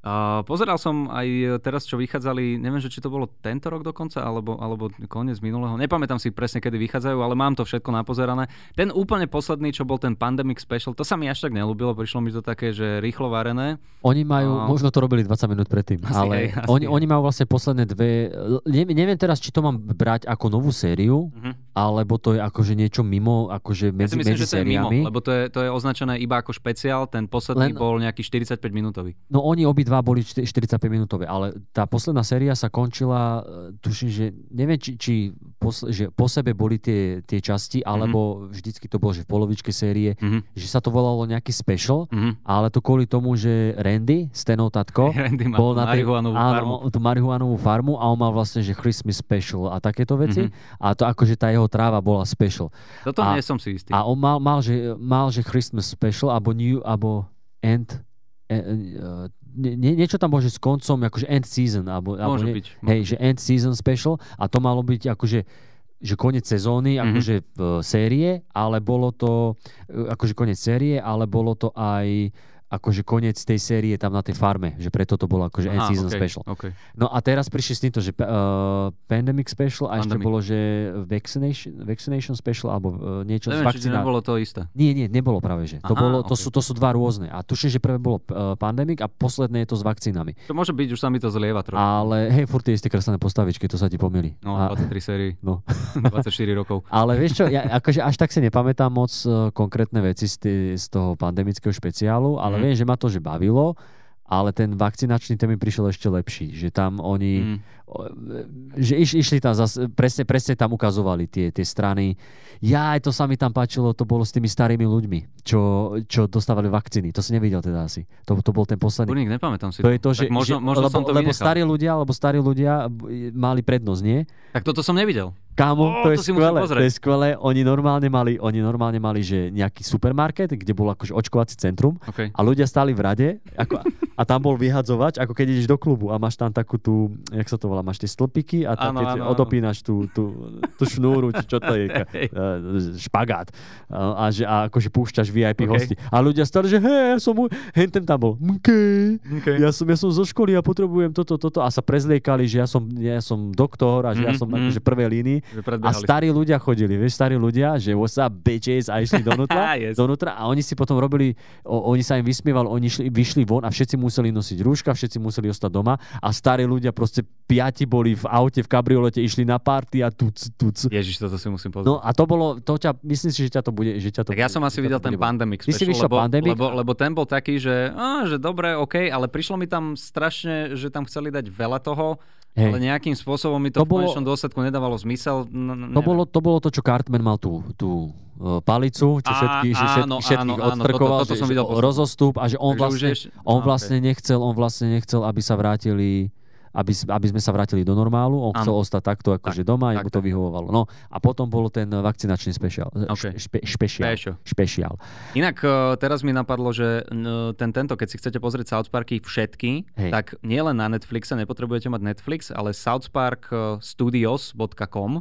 Uh, pozeral som aj teraz, čo vychádzali, neviem, že či to bolo tento rok dokonca, alebo, alebo koniec minulého. Nepamätám si presne, kedy vychádzajú, ale mám to všetko napozerané. Ten úplne posledný, čo bol ten Pandemic Special, to sa mi až tak nelúbilo, prišlo mi to také, že rýchlo varené. Oni majú, No. možno to robili 20 minút predtým, Asi ale hej, asi oni, hej. oni majú vlastne posledné dve, neviem, neviem teraz, či to mám brať ako novú sériu, Mhm. Alebo to je akože niečo mimo, akože Ja medzi, si myslím, medzi že to je mimo, lebo to je, to je označené iba ako špeciál, ten posledný Len- bol nejaký 45 minútový. No oni obidva boli čty- 45 minútové, ale tá posledná séria sa končila, e, tuším, že neviem, či, či posle, že po sebe boli tie, tie časti, alebo vždycky to bolo, že v polovičke série, Mhm. že sa to volalo nejaký special, Mhm. ale to kvôli tomu, že Randy, Stenov tatko, [laughs] Randy bol na tej, marihuanovú áno, farmu. tú marihuanovú farmu a on mal vlastne, že Christmas special a takéto veci. Mhm. A to akože tá jeho tráva bola special. Toto A- nie som si istý. A on mal, mal, že, mal, že Christmas special, alebo new, alebo end, e, e, nie, nie- niečo tam bolo, že s koncom, akože end season, alebo, alebo Môže nie, byť. hej, že end season special a to malo byť akože že koniec sezóny, Mhm. akože v série, ale bolo to e, akože koniec série, ale bolo to aj akože koniec tej série tam na tej farme, že preto to bolo akože end Aha, season okej, special. okej. No a teraz prišli s týmto, že uh, Pandemic Special a ešte Pandemic. bolo, že vaccination, vaccination Special alebo uh, niečo Neviem, z to vakcína. nebolo to isté. Nie, nie, nebolo práve, že. To, Aha, bolo, to, okej. sú, to sú dva rôzne. A tuším, že prvé bolo uh, Pandemic a posledné je to s vakcínami. To môže byť, už sa mi to zlieva trochu. Ale hej, furt tie isté kreslené postavičky, to sa ti pomýli. No, a, 23 sérií, [laughs] no. [laughs] 24 rokov. Ale vieš čo, ja akože až tak si nepamätám moc uh, konkrétne veci z, tý, z toho pandemického špeciálu, ale Viem, že ma to že bavilo, ale ten vakcinačný ten mi prišiel ešte lepší, že tam oni, Mm. že iš, išli tam zase, presne, presne tam ukazovali tie, tie strany. Ja aj to sa mi tam páčilo, to bolo s tými starými ľuďmi, čo, čo dostávali vakcíny. To si nevidel teda asi. To, to bol ten posledný. Kurník, nepamätám si To je to, že, tak možno, možno lebo, som to lebo vynechal. starí ľudia, lebo starí ľudia b- mali prednosť, nie? Tak toto som nevidel. Kámo, Ó, to je to skvelé, to je skvelé. Oni normálne mali, oni normálne mali, že nejaký supermarket, kde bol akože očkovací centrum Okay. a ľudia stáli v rade ako, a tam bol vyhadzovač, ako keď ideš do klubu a máš tam takú tú, jak sa to volá, máš tie stĺpiky a tam Áno, áno, odopínaš tú, tú, tú šnúru, či čo to je, [laughs] eh, špagát a, že, a akože púšťaš. VIP hosti. A ľudia stáli, že hej, ja som, mu- hentem tam bol, okay. Okay. Ja som, ja som zo školy a potrebujem toto, toto a sa prezliekali, že ja som, ja som doktor a že ja Mhm, som mhm. akože prvej línii a starí ľudia chodili, vieš, starí ľudia, že what's up bitches a išli donútra, [laughs] Yes. donútra a oni si potom robili, o, oni sa im vysmievali, oni šli, vyšli von a všetci museli nosiť rúška, všetci museli ostať doma a starí ľudia proste piati boli v aute, v kabriolete, išli na party a tuc, tuc. Ježiš, toto si musím pozrieť. No a to bolo, to ťa, myslím si, že ťa to bude, že ťa to Tak ja som asi videl ten bude. Pandemic si special, vyšiel lebo, Pandemic? lebo, lebo ten bol taký, že, á, že dobre, OK, ale prišlo mi tam strašne, že tam chceli dať veľa toho, Hej. ale nejakým spôsobom mi to, To v bolo- konečnom dôsledku nedávalo zmysel. No, To bolo, to bolo to, čo Cartman mal tú, tú uh, palicu, čo všetky, všetky, áno, všetkých áno, áno, odstrkoval, toto- toto že, som videl rozostup a že on Takže vlastne, on vlastne nechcel, on vlastne nechcel, aby sa vrátili aby, aby sme sa vrátili do normálu, on Áno. chcel ostať takto akože Tak, doma, tak, mu to tak. vyhovovalo. No a potom bol ten vakcinačný špeciál. OK. Špe, špešiál. Pešo. špešiál. Inak uh, teraz mi napadlo, že ten tento, keď si chcete pozrieť South Parky všetky, Hej. tak nielen na Netflixe, nepotrebujete mať Netflix, ale southparkstudios.com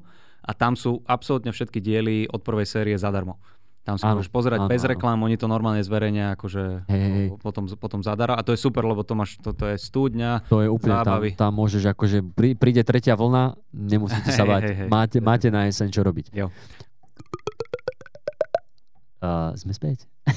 a tam sú absolútne všetky diely od prvej série zadarmo. Tam si Áno, môžeš pozerať áno, bez áno. reklám, oni to normálne zverejnia akože hej, hej. potom, potom zadara a to je super, lebo to máš, toto je studňa, To je úplne tam, Zábavy. tam môžeš akože, prí, príde tretia vlna, nemusíte [laughs] sa Hej, bať. hej, hej. Máte, máte na jeseň čo robiť. Jo. Uh, sme späť. [laughs]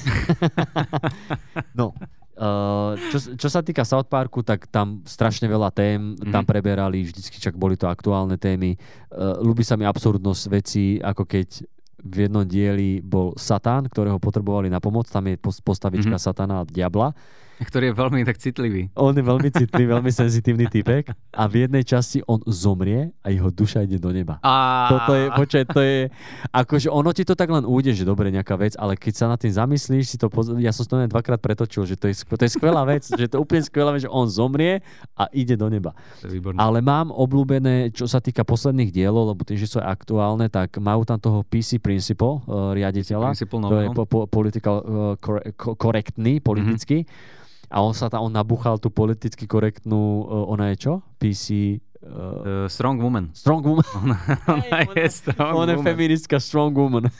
no, uh, čo, čo sa týka South Parku, tak tam strašne veľa tém Mhm. tam preberali, vždycky čak boli to aktuálne témy. Uh, ľúbi sa mi absurdnosť vecí, ako keď v jednom dieli bol Satán, ktorého potrebovali na pomoc, tam je pos- postavička Mhm. Satana a diabla. Ktorý je veľmi tak citlivý. On je veľmi citlivý, veľmi senzitívny typek a v jednej časti on zomrie a jeho duša ide do neba. A... Toto je, počkaj, to je, akože ono ti to tak len ujde, že dobre, nejaká vec, ale keď sa nad tým zamyslíš, si to poz... ja som to len dvakrát pretočil, že to je, to je skvelá vec, že to je úplne skvelá vec, že on zomrie a ide do neba. To je výborné. Ale mám obľúbené, čo sa týka posledných dielov, lebo tým, že sú aktuálne, tak majú tam toho PC Principal, uh, riaditeľa, Principal, no, to je po, po, political, uh, kore, ko, korektný, politicky. A on sa tam, on nabuchal tú politicky korektnú, uh, ona je čo? PC... Uh, Uh, strong woman. strong woman. [laughs] Ona, ona je strong On je woman. feministka strong woman. [laughs]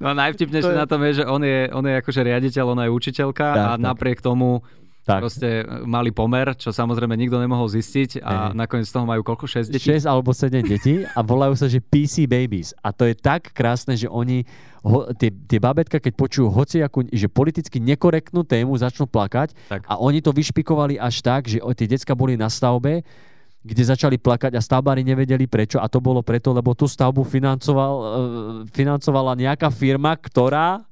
No najvtipnejšie To je- na tom je, že on je, on je akože riaditeľ, ona je učiteľka Tak, a tak. napriek tomu Tak. proste mali pomer, čo samozrejme nikto nemohol zistiť a Hej. nakoniec z toho majú koľko? 6 detí? 6 alebo 7 detí a volajú sa, že PC Babies. A to je tak krásne, že oni, ho, tie, tie babetka, keď počujú hociakú, že politicky nekorektnú tému, začnú plakať Tak. a oni to vyšpikovali až tak, že tie decka boli na stavbe, kde začali plakať a stavbári nevedeli prečo a to bolo preto, lebo tú stavbu financoval, e, financovala nejaká firma, ktorá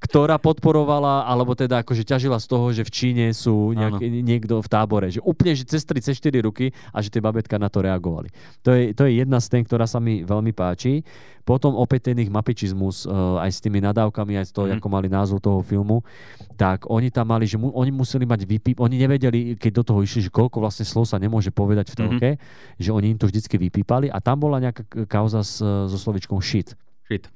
ktorá podporovala, alebo teda akože ťažila z toho, že v Číne sú nejaký, niekto v tábore. Že úplne, že cez 3, cez 4 ruky a že tie babetka na to reagovali. To je, to je jedna z tém, ktorá sa mi veľmi páči. Potom opäť ten ich mapičizmus, uh, aj s tými nadávkami, aj s toho, Mhm. ako mali názov toho filmu, tak oni tam mali, že mu, oni museli mať vypíp, oni nevedeli, keď do toho išli, že koľko vlastne slov sa nemôže povedať v telke, že oni im to vždycky vypípali a tam bola nejaká kauza s, so slovičkom shit Shit.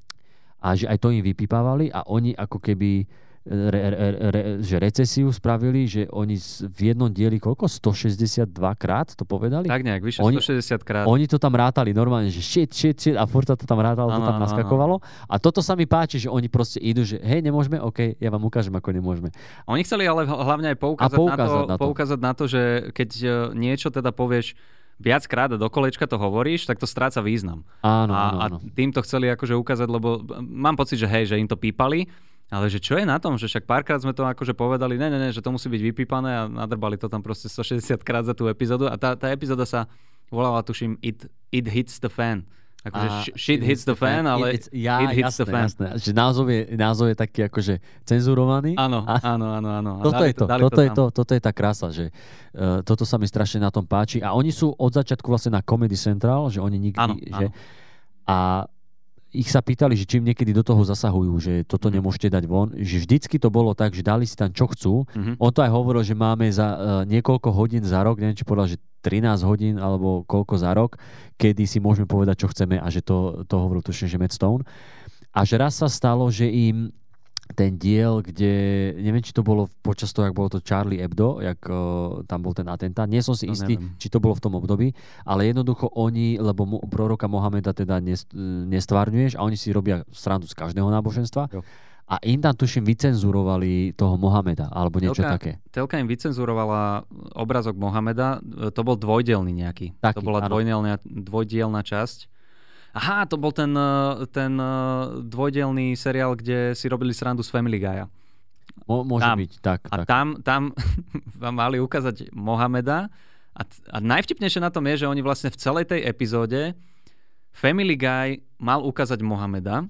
A že aj to im vypípávali a oni ako keby re, re, re, že recesiu spravili, že oni v jednom dieli koľko? 162 krát to povedali? Tak nejak, vyše Oni- 160 krát. Oni to tam rátali normálne, že shit, shit, shit a furt to tam rátalo, to Áno, tam naskakovalo. A toto sa mi páči, že oni proste idú, že hej, nemôžeme, OK, ja vám ukážem, ako nemôžeme. Oni chceli ale hlavne aj poukázať, poukázať na, to, na to. poukázať na to, že keď e, niečo teda povieš viackrát a do kolečka to hovoríš, tak to stráca význam. Áno, a, áno, a áno. týmto chceli akože ukázať, lebo mám pocit, že hej, že im to pípali, ale že čo je na tom, že však párkrát sme to akože povedali, ne, ne, ne, že to musí byť vypípané a nadrbali to tam proste 160 krát za tú epizódu a tá, tá epizóda sa volala, tuším, It, it Hits the Fan. Akože A shit hits the fan, ale It- ja, it hits jasné, the fan. Jasné. Že názov je, názov je taký akože cenzurovaný. Áno, A- áno, áno, áno. A Toto dali je to, toto, je tam. to, toto je tá krása, že uh, toto sa mi strašne na tom páči. A oni sú od začiatku vlastne na Comedy Central, že oni nikdy, Áno, že, áno. a ich sa pýtali, že čím niekedy do toho zasahujú, že toto Mhm. nemôžete dať von, že vždycky to bolo tak, že dali si tam čo chcú. Mhm. On to aj hovoril, že máme za uh, niekoľko hodín za rok, neviem, či povedal, že 13 hodín alebo koľko za rok, kedy si môžeme povedať, čo chceme a že to, to hovoril tuším, že Matt Stone. A že raz sa stalo, že im ten diel, kde, neviem, či to bolo počas toho, jak bolo to Charlie Hebdo, jak uh, tam bol ten atentát, nie som si To istý, neviem. či to bolo v tom období, ale jednoducho oni, lebo mu, proroka Mohameda teda nest, nestvárňuješ a oni si robia srandu z každého náboženstva Jo. a im tam tuším vycenzurovali toho Mohameda alebo niečo Telka- také. Telka im vycenzurovala obrazok Mohameda, to bol dvojdelný nejaký. Taký, to bola áno. dvojdielna, dvojdielna časť. Aha, to bol ten, e, ten e, dvojdielný seriál, kde si robili srandu z Family Guy'a. Mo, môže Tam. byť, tak. A tak. tam, tam [laughs] vám mali ukázať Mohameda a, a najvtipnejšie na tom je, že oni vlastne v celej tej epizóde Family Guy mal ukázať Mohameda,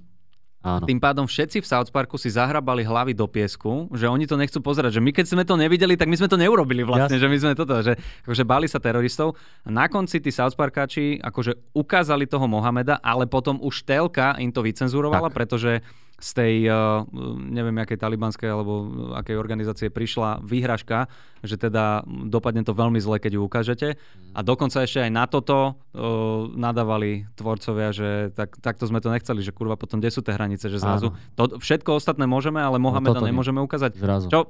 Áno. tým pádom všetci v South Parku si zahrabali hlavy do piesku, že oni to nechcú pozerať, že my keď sme to nevideli, tak my sme to neurobili vlastne, Jasne. že my sme toto, že akože báli sa teroristov. A na konci tí South Parkáči akože ukázali toho Mohameda, ale potom už telka im to vycenzurovala, Tak. pretože z tej, uh, neviem, akej talibanskej alebo akej organizácie prišla výhražka, že teda dopadne to veľmi zle, keď ju ukážete. A dokonca ešte aj na toto uh, nadávali tvorcovia, že tak, takto sme to nechceli, že kurva potom kde sú tie hranice, že zrazu to, všetko ostatné môžeme, ale Mohameda toto nie. nemôžeme ukázať. Zrazu. Čo?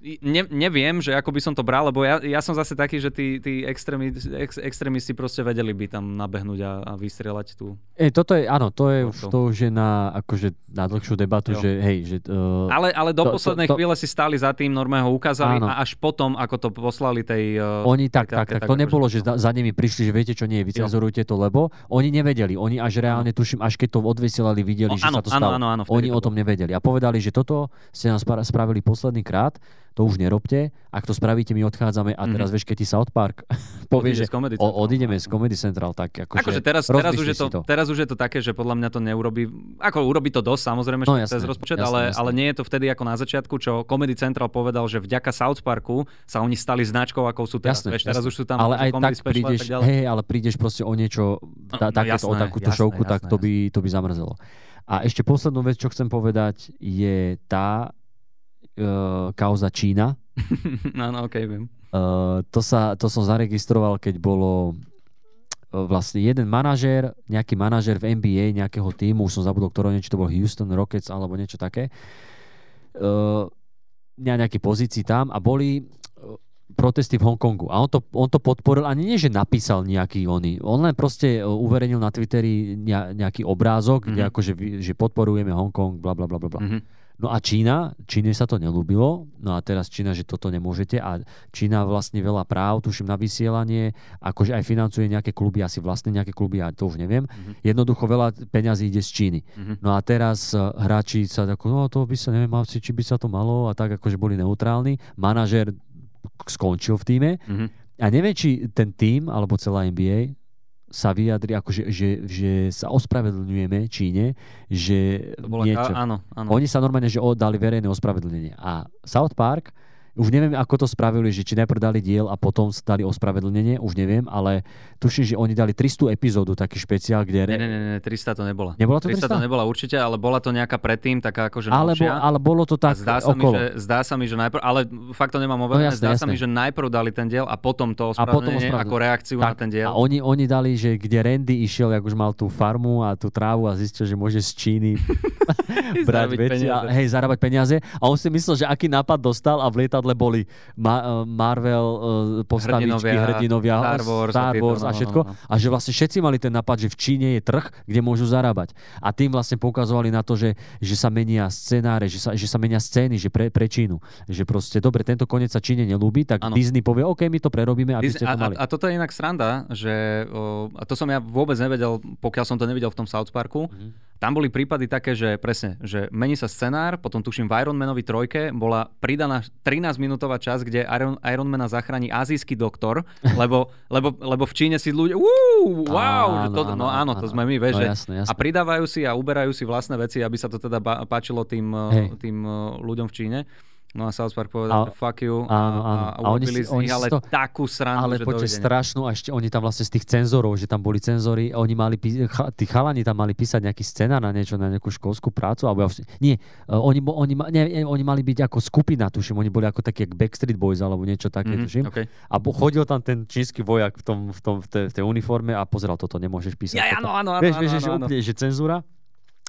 Ne, neviem, že ako by som to bral, lebo ja, ja som zase taký, že tí, tí extrémi, ex, extrémisti proste vedeli by tam nabehnúť a, a vystrieľať tú. E, toto je, áno, to je, To- už, to. to je na, akože, na dlhšiu debatu, Jo. že hej, že... Uh, Ale, ale do To- to- poslednej to- chvíle si stáli za tým, normálne ho ukázali Áno. a až potom, ako to poslali tej... uh, Oni tak, tej tak, telke, tak. To akože- nebolo, že za, za nimi prišli, že viete čo, nie, vycenzurujte to, lebo oni nevedeli. Oni až reálne, tuším, až keď to odvysielali, videli, O, že áno, sa to áno, stalo. áno, áno, vtedy oni to o tom nevedeli. A povedali, že toto ste nám spra- spravili posledný krát, to už nerobte. Ak to spravíte, my odchádzame. A teraz vieš, keď ti South Park [laughs] povie, že z Comedy o, Central. odídeme z Comedy Central, tak akože, Akože teraz, teraz, už je to, to. teraz už je to také, že podľa mňa to neurobí, ako urobí to dosť samozrejme, No že cez jasné, rozpočet, jasné, ale, jasné. ale nie je to vtedy ako na začiatku, čo Comedy Central povedal, že vďaka South Parku sa oni stali značkou, ako sú teraz. Jasné, Vieš, teraz jasné. už sú tam ale že aj tak prídeš, tak ďalej. hej, ale prídeš proste o niečo, No, takéto, o jasné, takúto jasné, šovku, tak jasné, to by, to by zamrzelo. A ešte poslednú vec, čo chcem povedať, je tá uh, kauza Čína. [laughs] Áno, ok, viem. Uh, to, sa, to som zaregistroval, keď bolo uh, vlastne jeden manažér, nejaký manažér v NBA nejakého týmu, už som zabudol, ktorého, či to bol Houston Rockets alebo niečo také, uh, na nejakej pozícii tam a boli uh, protesty v Hongkongu. A on to, on to podporil, ani nie, že napísal nejaký oný. On len proste uverejnil na Twitteri ne- nejaký obrázok, mm-hmm. kde Mhm. akože že podporujeme Hongkong, bla bla bla bla. bla. No a Čína, Číne sa to nelúbilo, no a teraz Čína, že toto nemôžete a Čína vlastne veľa práv, tuším na vysielanie, akože aj financuje nejaké kluby, asi vlastne nejaké kluby, ja to už neviem. Mhm. Jednoducho veľa peňazí ide z Číny. Mhm. No a teraz eh, hráči sa tak, no to by sa, neviem, či by sa to malo a tak akože boli neutrálni. Manažer skončil v týme Mhm. a neviem, či ten tým alebo celá NBA sa vyjadri, akože, že, že sa ospravedlňujeme Číne, že To bola niečo. Áno, áno. Oni sa normálne, že oddali verejné ospravedlnenie. A South Park, už neviem, ako to spravili, že či najprv dali diel a potom sa dali ospravedlnenie, už neviem, ale tuším, že oni dali 300 epizódu, taký špeciál, kde... Ne, ne, ne, ne, 300 to nebola. Nebola to 300 to 300? nebola určite, ale bola to nejaká predtým, taká akože Alebo, novšia. ale bolo to A tak zdá sa, mi, že, zdá sa mi, že najprv, ale fakt to nemám overené, jasné, zdá sa jasné. mi, že najprv dali ten diel a potom to A potom ospravedlnenie ospravedlnenie. ako reakciu na ten diel. A oni, oni dali, že kde Randy išiel, jak už mal tú farmu a tú trávu a zistil, že môže z Číny [laughs] [laughs] brať veci a hej, zarábať peniaze. A on si myslel, že aký nápad dostal a v lietadle boli Ma- eh, Marvel uh, postavičky, Hrdinovia, Star Wars a Star Wars no, a no, všetko. no. A že vlastne všetci mali ten nápad, že v Číne je trh, kde môžu zarábať. A tým vlastne poukazovali na to, že, že sa menia scenáre, že sa, že sa menia scény, že pre, pre Čínu. Že proste, dobre, tento koniec sa Číne nelúbi, tak Áno. Disney povie, OK, my to prerobíme, aby Disney- ste a, to mali. a, a toto je inak sranda, že o, a to som ja vôbec nevedel, pokiaľ som to nevidel v tom South Parku. Mhm. Tam boli prípady také, že presne, že mení sa scenár, potom tuším v Ironmanovi trojke bola pridaná 13-minútová časť, kde Iron, Ironmana zachráni azijský doktor, lebo, lebo, lebo v Číne si ľudia, uú, wow, že to, no áno, to sme my, vieš, no, že, jasné, a jasné. pridávajú si a uberajú si vlastné veci, aby sa to teda páčilo tým, Hej. tým uh, ľuďom v Číne. No a South Park povedal, A- že fuck you áno, áno. a, a, A oni si- z nich ale to- takú srandu, Ale že dovidenia. strašnú a ešte oni tam vlastne z tých cenzorov, že tam boli cenzory, oni mali, tí chalani tam mali písať nejaký scenár na niečo, na nejakú školskú prácu, alebo nie, uh, oni, oni, nie, oni mali byť ako skupina, tuším, oni boli ako takí jak Backstreet Boys alebo niečo také, Mhm, tuším. okay. A chodil tam ten čínsky vojak v, tom, v, tom, v, tej, v tej uniforme a pozeral, toto nemôžeš písať. Ja, toto. áno, áno, áno, Vieš, áno, vieš, áno, že áno. úplne, že cenzúra.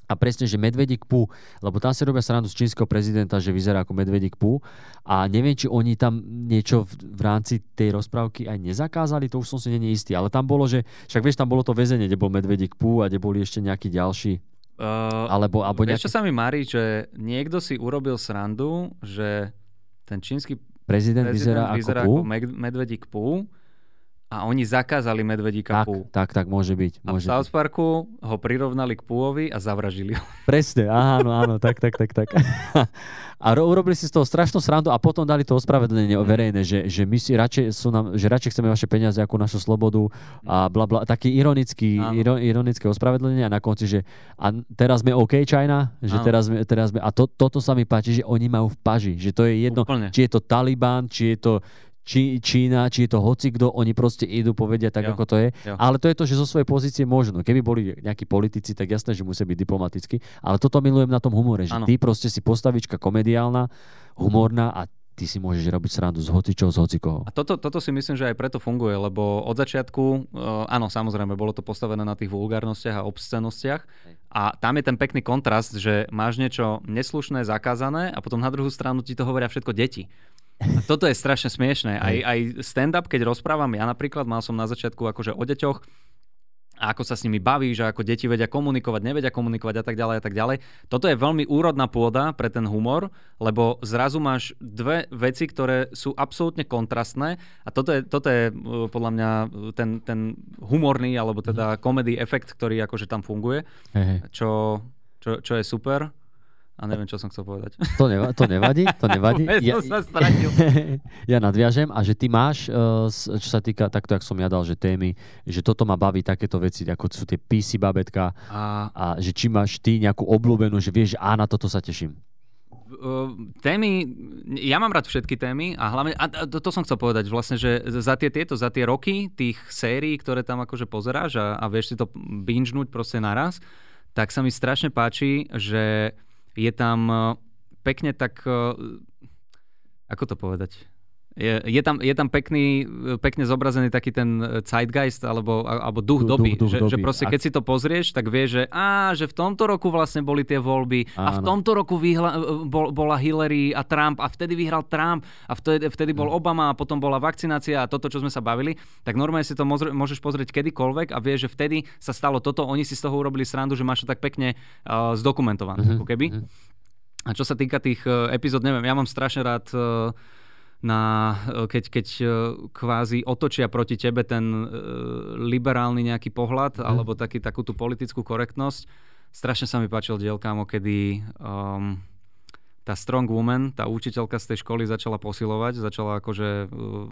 A presne, že medvedík pú, lebo tam si robia srandu z čínskeho prezidenta, že vyzerá ako medvedík pú. A neviem, či oni tam niečo v, v rámci tej rozprávky aj nezakázali, to už som si není istý. Ale tam bolo, že, však vieš, tam bolo to väzenie, kde bol medvedík pú a kde boli ešte nejakí ďalší. Uh, Alebo, alebo Vieš, čo nejaký sa mi marí, že niekto si urobil srandu, že ten čínsky prezident, prezident vyzerá, vyzerá ako ako med- medvedík pú a oni zakázali medvedíka Tak, pú. tak, tak, môže byť. A v Môže. South Parku ho prirovnali k púovi a zavražili ho. [laughs] Presne, áno, áno, tak, tak, tak, tak. [laughs] A ro- urobili si z toho strašnú srandu a potom dali to ospravedlnenie Mm. verejné, že, že my si radšej sú nám, že radšej chceme vaše peniaze ako našu slobodu a bla bla, taký ironický, iro, ironické ospravedlenie a na konci, že a teraz sme OK China, že Áno. teraz sme, teraz sme, a to, toto sa mi páči, že oni majú v paži, že to je jedno, Úplne. či je to Taliban, či je to či, Čína, či je to hocikto, oni proste idú povedia tak, Jo. ako to je. Jo. Ale to je to, že zo svojej pozície môžu. No, keby boli nejakí politici, tak jasné, že musia byť diplomatickí. Ale toto milujem na tom humore, že Áno. ty proste si postavička komediálna, humorná a ty si môžeš robiť srandu z hocičov, z hocikoho. A toto, toto si myslím, že aj preto funguje, lebo od začiatku, uh, áno, samozrejme, bolo to postavené na tých vulgárnostiach a obscenostiach a tam je ten pekný kontrast, že máš niečo neslušné, zakázané a potom na druhú stranu ti to hovoria všetko deti. A toto je strašne smiešné. Aj, aj stand-up, keď rozprávam, ja napríklad mal som na začiatku akože o deťoch, a ako sa s nimi baví, že ako deti vedia komunikovať, nevedia komunikovať a tak ďalej a tak ďalej. Toto je veľmi úrodná pôda pre ten humor, lebo zrazu máš dve veci, ktoré sú absolútne kontrastné a toto je, toto je uh, podľa mňa uh, ten, ten humorný alebo teda komedy efekt, ktorý akože tam funguje, čo, čo, čo je super. A neviem, čo som chcel povedať. To, neva, to nevadí, to nevadí. [laughs] Ja, sa stratil. [laughs] ja nadviažem a že ty máš, s- čo sa týka takto, jak som ja dal, že témy, že toto ma baví takéto veci, ako sú tie PC babetka A a že či máš ty nejakú obľúbenú, že vieš, že á, na toto sa teším. Uh, témy, ja mám rád všetky témy a hlavne, a to, to som chcel povedať vlastne, že za tie tieto, za tie roky tých sérií, ktoré tam akože pozeráš a, a vieš si to bingenúť proste naraz, tak sa mi strašne páči, že je tam uh, pekne tak, uh, ako to povedať, je, je, tam, je tam pekný, pekne zobrazený taký ten zeitgeist alebo, alebo duch Du- doby. duch- duch že, že doby. proste Ak- keď si to pozrieš, tak vieš, že, á, že v tomto roku vlastne boli tie voľby a v Áno. tomto roku vyhla, bol, bola Hillary a Trump a vtedy vyhral Trump a vtedy, vtedy bol Obama a potom bola vakcinácia a toto, čo sme sa bavili, tak normálne si to môžeš pozrieť kedykoľvek a vieš, že vtedy sa stalo toto, oni si z toho urobili srandu, že máš to tak pekne uh, zdokumentované, Mhm, ako keby. mhm. A čo sa týka tých epizód, neviem, ja mám strašne rád uh, na, keď, keď kvázi otočia proti tebe ten uh, liberálny nejaký pohľad, mm. alebo taký, takú tú politickú korektnosť. Strašne sa mi páčil diel, kámo, kedy um, tá strong woman, tá učiteľka z tej školy začala posilovať, začala akože uh,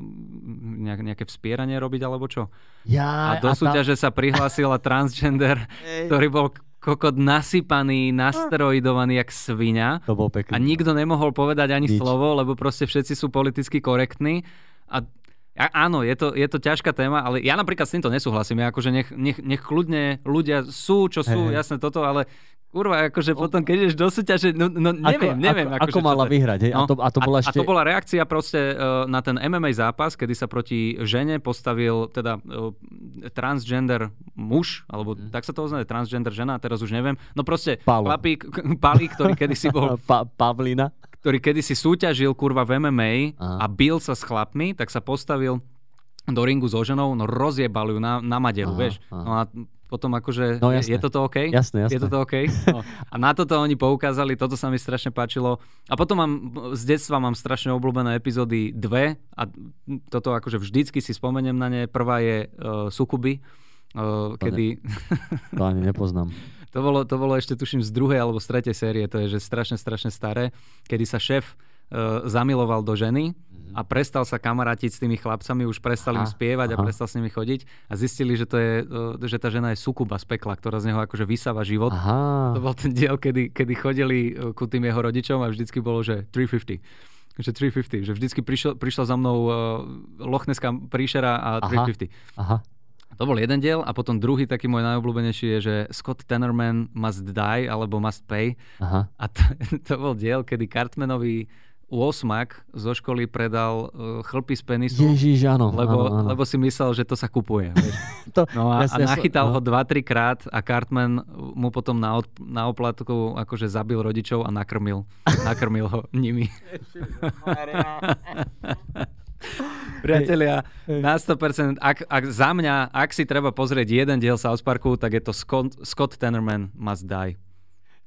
nejaké vspieranie robiť alebo čo. Ja, a do a súťaže tá... sa prihlásila transgender, ktorý bol kokot nasypaný, nastroidovaný jak svinia. To bol pekný. A nikto nemohol povedať ani Nič. slovo, lebo proste všetci sú politicky korektní. A a, áno, je to, je to ťažká téma, ale ja napríklad s týmto nesúhlasím. Ja akože nech, nech, nech kľudne ľudia sú, čo sú, hey. jasné toto, ale Kurva, akože potom, keď ideš do súťaže, no, no neviem, ako, neviem. Ako, akože, ako mala vyhrať, hej? No, a, to, a, to bola ešte... a to bola reakcia proste uh, na ten MMA zápas, kedy sa proti žene postavil teda uh, transgender muž, alebo mm. tak sa to označuje, transgender žena, teraz už neviem. No proste Palo. chlapík, [laughs] palík, ktorý kedysi bol... pa, Pavlina. Ktorý kedysi súťažil kurva v MMA Aha. a bil sa s chlapmi, tak sa postavil do ringu so ženou, no rozjebal ju na, na maderu, aha, vieš. Aha. No a potom akože, no, je, je toto OK? Jasné, jasné. Je toto OK? No. A na toto oni poukázali, toto sa mi strašne páčilo. A potom mám, z detstva mám strašne obľúbené epizódy dve a toto akože vždycky si spomeniem na ne. Prvá je uh, Sukuby, uh, to kedy... Ne, to ani nepoznám. To, bolo, to bolo ešte tuším z druhej alebo z tretej série, to je že strašne, strašne staré, kedy sa šéf uh, zamiloval do ženy a prestal sa kamarátiť s tými chlapcami, už prestal im spievať aha. a prestal s nimi chodiť a zistili, že, to je, e, že tá žena je sukuba z pekla, ktorá z neho akože vysáva život. Aha. To bol ten diel, kedy, kedy chodili e, ku tým jeho rodičom a vždycky bolo, že 350 že 350, že vždycky prišiel, prišla za mnou uh, Lochneská príšera a 350. Aha. To bol jeden diel a potom druhý taký môj najobľúbenejší je, že Scott Tenorman must die alebo must pay. Aha. A to, [laughs] to bol diel, kedy Cartmanovi osmak zo školy predal uh, chlpy z penisu. Ježiš, áno. Lebo, áno, áno. lebo si myslel, že to sa kupuje. [laughs] to, no a, ja, a nachytal ja, ho 2-3 krát a Cartman mu potom na, od, na oplatku akože zabil rodičov a nakrmil. nakrmil ho nimi. [laughs] [laughs] Priatelia, na 100%, ak, ak za mňa, ak si treba pozrieť jeden diel South Parku, tak je to Scott, Scott Tenorman Must Die.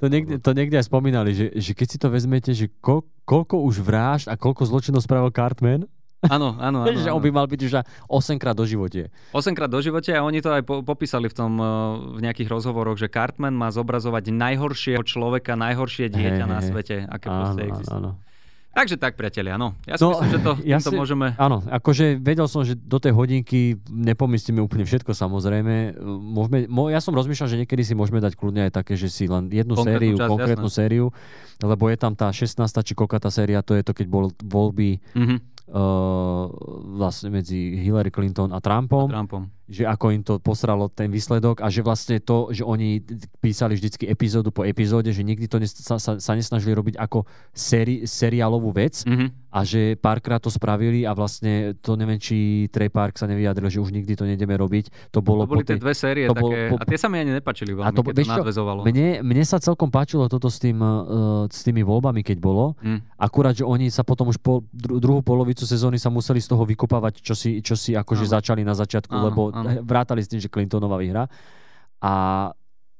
To niekde, to niekde aj spomínali, že, že keď si to vezmete, že ko, koľko už vražd a koľko zločinov spravil Cartman, Áno, áno, áno. [laughs] že on by mal byť už 8 krát do živote. 8 krát do živote a oni to aj po, popísali v tom eh, v nejakých rozhovoroch, že Cartman má zobrazovať najhoršieho človeka, najhoršie dieťa hey, na svete, aké áno, proste existuje. Áno. Takže tak, priatelia, no. Ja si no, myslím, že to, ja si, môžeme... Áno, akože vedel som, že do tej hodinky nepomyslíme úplne všetko, samozrejme. Môžeme, mo, ja som rozmýšľal, že niekedy si môžeme dať kľudne aj také, že si len jednu konkrétnu sériu, časť, konkrétnu jasné. sériu, lebo je tam tá 16. či koľká tá séria, to je to, keď bol voľby mm-hmm. uh, vlastne medzi Hillary Clinton a Trumpom. A Trumpom že ako im to posralo ten výsledok a že vlastne to, že oni písali vždycky epizódu po epizóde, že nikdy to nes- sa, sa, sa nesnažili robiť ako seri- seriálovú vec mm-hmm. a že párkrát to spravili a vlastne to neviem, či Trey Park sa nevyjadril, že už nikdy to nejdeme robiť. To, bolo to boli tie dve série to také, bol, po, a tie sa mi ani nepačili veľmi, a to, keď to nadvezovalo. Mne, mne sa celkom páčilo toto s, tým, uh, s tými voľbami, keď bolo. Mm. Akurát, že oni sa potom už po dru- druhú polovicu sezóny sa museli z toho vykopávať, čo si, čo si akože začali na začiatku, Áno. lebo [laughs] vrátali s tým, že Clintonová vyhra. A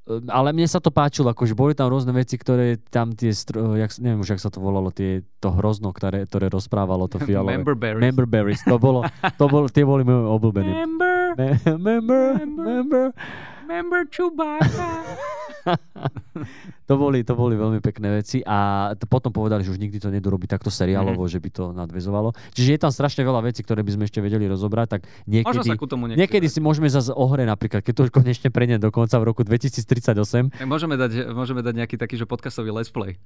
e, ale mne sa to páčilo, akože boli tam rôzne veci, ktoré tam tie, jak, neviem už, jak sa to volalo, tie, to hrozno, ktoré, ktoré rozprávalo to [laughs] fialové. Member berries. Member berries. To bolo, to bolo, tie boli moje obľúbené. Member. Me- member, member. Member Chewbacca. [laughs] [laughs] to, boli, to boli veľmi pekné veci a to potom povedali, že už nikdy to nedú robiť takto seriálovo, mm. že by to nadvezovalo. Čiže je tam strašne veľa vecí, ktoré by sme ešte vedeli rozobrať, tak niekedy, sa ku tomu niekedy si môžeme zase o hre napríklad, keď to už konečne prejde dokonca v roku 2038. Môžeme dať, môžeme dať nejaký taký, že podcastový let's play.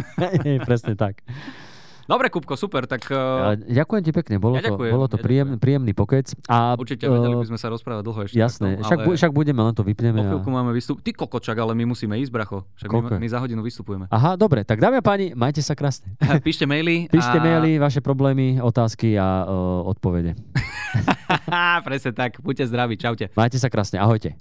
[laughs] presne tak. [laughs] Dobre, Kupko, super. Tak, uh... Ďakujem ti pekne, bolo ja to, bolo to ja príjem, príjemný pokec. A, Určite, vedeli by sme sa rozprávať dlho ešte. Jasné, tom, však, ale... však budeme, len to vypneme. Po chvíľku a... máme vystup. Ty kokočak, ale my musíme ísť, bracho. Však my, my, za hodinu vystupujeme. Aha, dobre, tak dámy a páni, majte sa krásne. [laughs] Píšte maily. [laughs] Píšte a... maily, vaše problémy, otázky a uh, odpovede. [laughs] Presne tak, buďte zdraví, čaute. Majte sa krásne, ahojte.